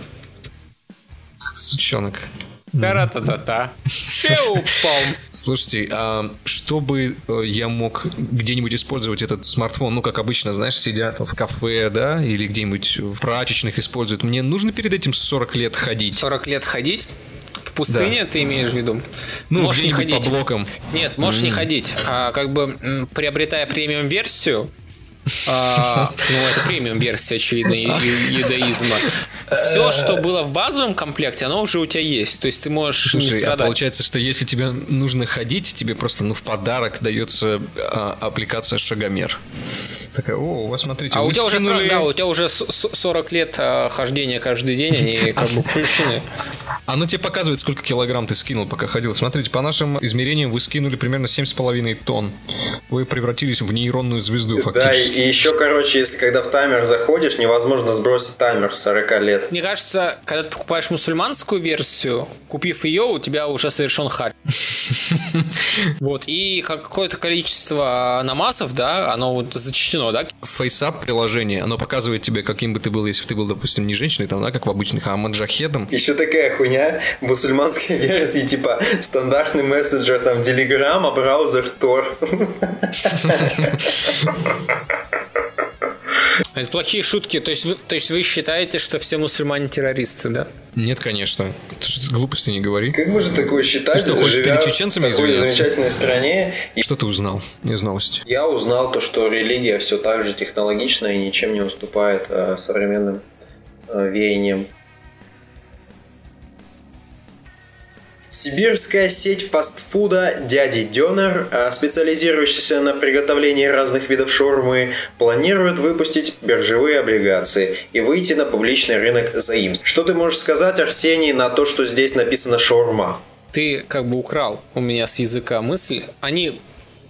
Сучонок. Та-ра-та-та-та. Пиу-пам. Слушайте, а чтобы э, я мог где-нибудь использовать этот смартфон, ну, как обычно, знаешь, сидят в кафе, да, или где-нибудь в прачечных используют, мне нужно перед этим 40 лет ходить? 40 лет ходить? Пустыне ты имеешь в виду? Ну, можешь не ходить. по блокам. Нет, можешь не ходить. А, как бы м, приобретая премиум-версию, а, ну, это премиум-версия, очевидно, и- и- юдаизма. Все, что было в базовом комплекте, оно уже у тебя есть. То есть ты можешь не Слушай, а страдать. получается, что если тебе нужно ходить, тебе просто, ну, в подарок дается а, аппликация Шагомер. Такая, о, у вас, смотрите, А вы у тебя, уже, скинули- сра- да, у тебя уже с- с- 40 лет а, хождения каждый день, они как бы включены. Оно тебе показывает, сколько килограмм ты скинул, пока ходил. Смотрите, по нашим измерениям вы скинули примерно 7,5 тонн. Вы превратились в нейронную звезду, Да, фактически. и, и еще, короче, если когда в таймер заходишь, невозможно сбросить таймер с 40 лет. Мне кажется, когда ты покупаешь мусульманскую версию, купив ее, у тебя уже совершен харь. Вот, и какое-то количество намазов, да, оно вот зачтено, да? FaceApp приложение, оно показывает тебе, каким бы ты был, если бы ты был, допустим, не женщиной, там, да, как в обычных, а маджахедом. Еще такая хуйня в мусульманской версии, типа стандартный мессенджер, там, Telegram, а браузер Tor. Это плохие шутки. То есть, вы, то есть вы считаете, что все мусульмане террористы, да? Нет, конечно. Ты что, глупости не говори. Как можно такое считать, Ты что, хочешь перед чеченцами в такой извиняться? замечательной стране? И Что ты узнал из новости? я узнал то, что религия все так же технологична и ничем не уступает э, современным э, веяниям. Сибирская сеть фастфуда «Дяди Дёнер», э, специализирующаяся на приготовлении разных видов шаурмы, планирует выпустить биржевые облигации и выйти на публичный рынок заимств. Что ты можешь сказать, Арсений, на то, что здесь написано «шаурма»? Ты как бы украл у меня с языка мысль. Они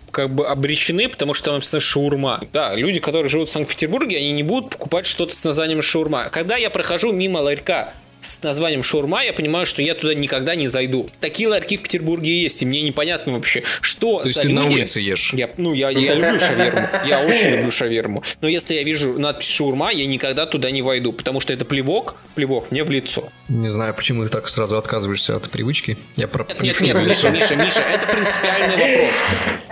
как бы обречены, потому что там написано шаурма. Да, люди, которые живут в Санкт-Петербурге, они не будут покупать что-то с названием шаурма. Когда я прохожу мимо ларька с названием шаурма, я понимаю, что я туда никогда не зайду. Такие ларьки в Петербурге есть, и мне непонятно вообще, что То есть ты люди... на улице ешь? Я, ну, я, я люблю шаверму. Я очень люблю шаверму. Но если я вижу надпись шаурма, я никогда туда не войду, потому что это плевок, плевок мне в лицо. Не знаю, почему ты так сразу отказываешься от привычки. Я про Нет, нет, Миша, Миша, Миша, это принципиальный вопрос.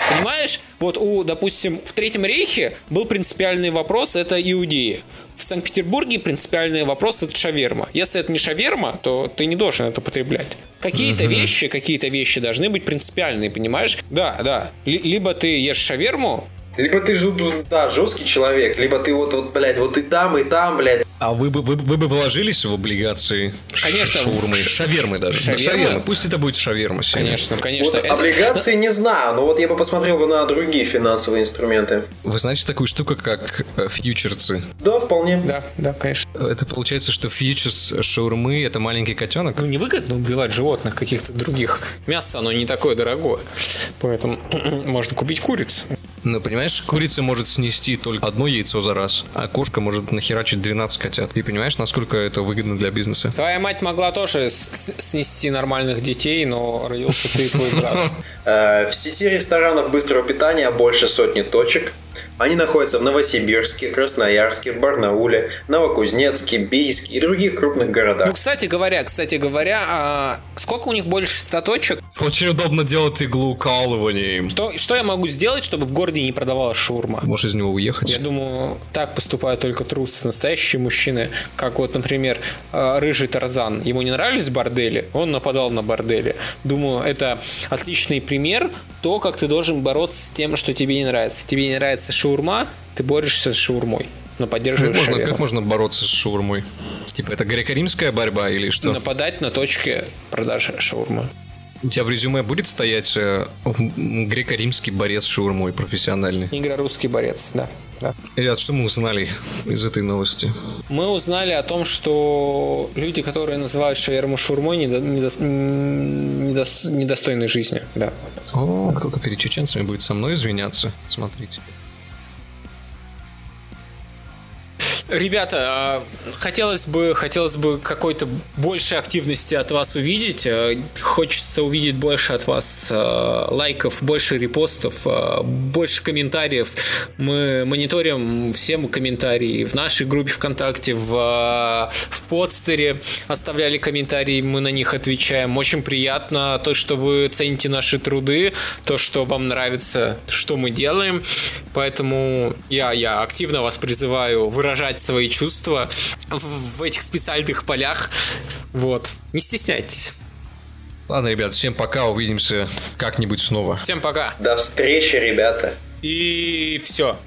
Понимаешь, вот у, допустим, в Третьем рейхе был принципиальный вопрос, это иудеи. В Санкт-Петербурге принципиальный вопрос это шаверма. Если это не шаверма, то ты не должен это потреблять. Какие-то вещи, какие-то вещи должны быть принципиальные, понимаешь? Да, да. Ли- либо ты ешь шаверму, Либо ты, жу- да, жесткий человек, либо ты вот, вот, блядь, вот и там, и там, блядь. А вы бы, вы, вы бы вложились в облигации Конечно, шаурмы? в ш- Шавермы даже. Да, шавермы? шавермы. Пусть это будет шаверма. сегодня. конечно, конечно. Вот это- облигации не знаю, но вот я бы посмотрел бы на другие финансовые инструменты. Вы знаете такую штуку, как э, фьючерсы? Да, вполне. Да, да, конечно. Это получается, что фьючерс шаурмы – это маленький котенок? Ну, невыгодно убивать животных каких-то других. Мясо, оно не такое дорогое. Поэтому можно купить курицу. Ну, понимаешь, курица может снести только одно яйцо за раз, а кошка может нахерачить 12 котят. Ты понимаешь, насколько это выгодно для бизнеса? Твоя мать могла тоже снести нормальных детей, но родился ты и твой брат. Э, В сети ресторанов быстрого питания больше сотни точек. Они находятся в Новосибирске, Красноярске, Барнауле, Новокузнецке, Бийске и других крупных Ну, городах. кстати говоря, кстати говоря, а сколько у них больше 100 точек? Очень удобно делать иглу укалыванием. Что, что я могу сделать, чтобы в городе не продавалась шаурма? Можешь из него уехать. Я думаю, так поступают только трусы. Настоящие мужчины, как вот, например, э, рыжий Тарзан. Ему не нравились бордели, он нападал на бордели. Думаю, это отличный пример то, как ты должен бороться с тем, что тебе не нравится. Тебе не нравится шаурма, ты борешься с шаурмой. Но Как поддерживаешь можно, шаверму. как можно бороться с шаурмой? Типа, это греко-римская борьба или что? Нападать на точке продажи шаурмы. У тебя в резюме будет стоять э, греко-римский борец с шаурмой профессиональный? Игра «Русский борец», да. да. Ребят, что мы узнали из этой новости? Мы узнали о том, что люди, которые называют шаверму шаурмой, недо- м, недос- недостойны жизни. Да. О, кто-то перед чеченцами будет со мной извиняться. Смотрите. Ребята, а, хотелось бы, хотелось бы какой-то большей активности от вас увидеть. Э, Хочется увидеть больше от вас э, лайков, больше репостов, больше комментариев. Мы мониторим все комментарии в нашей группе ВКонтакте, в, в подстере. Оставляли комментарии, мы на них отвечаем. Очень приятно то, что вы цените наши труды, то, что вам нравится, что мы делаем. Поэтому я, я активно вас призываю выражать свои чувства в, в этих специальных полях. Вот. Не стесняйтесь. Ладно, ребят, всем пока, увидимся как-нибудь снова. Всем пока. До встречи, ребята. И все.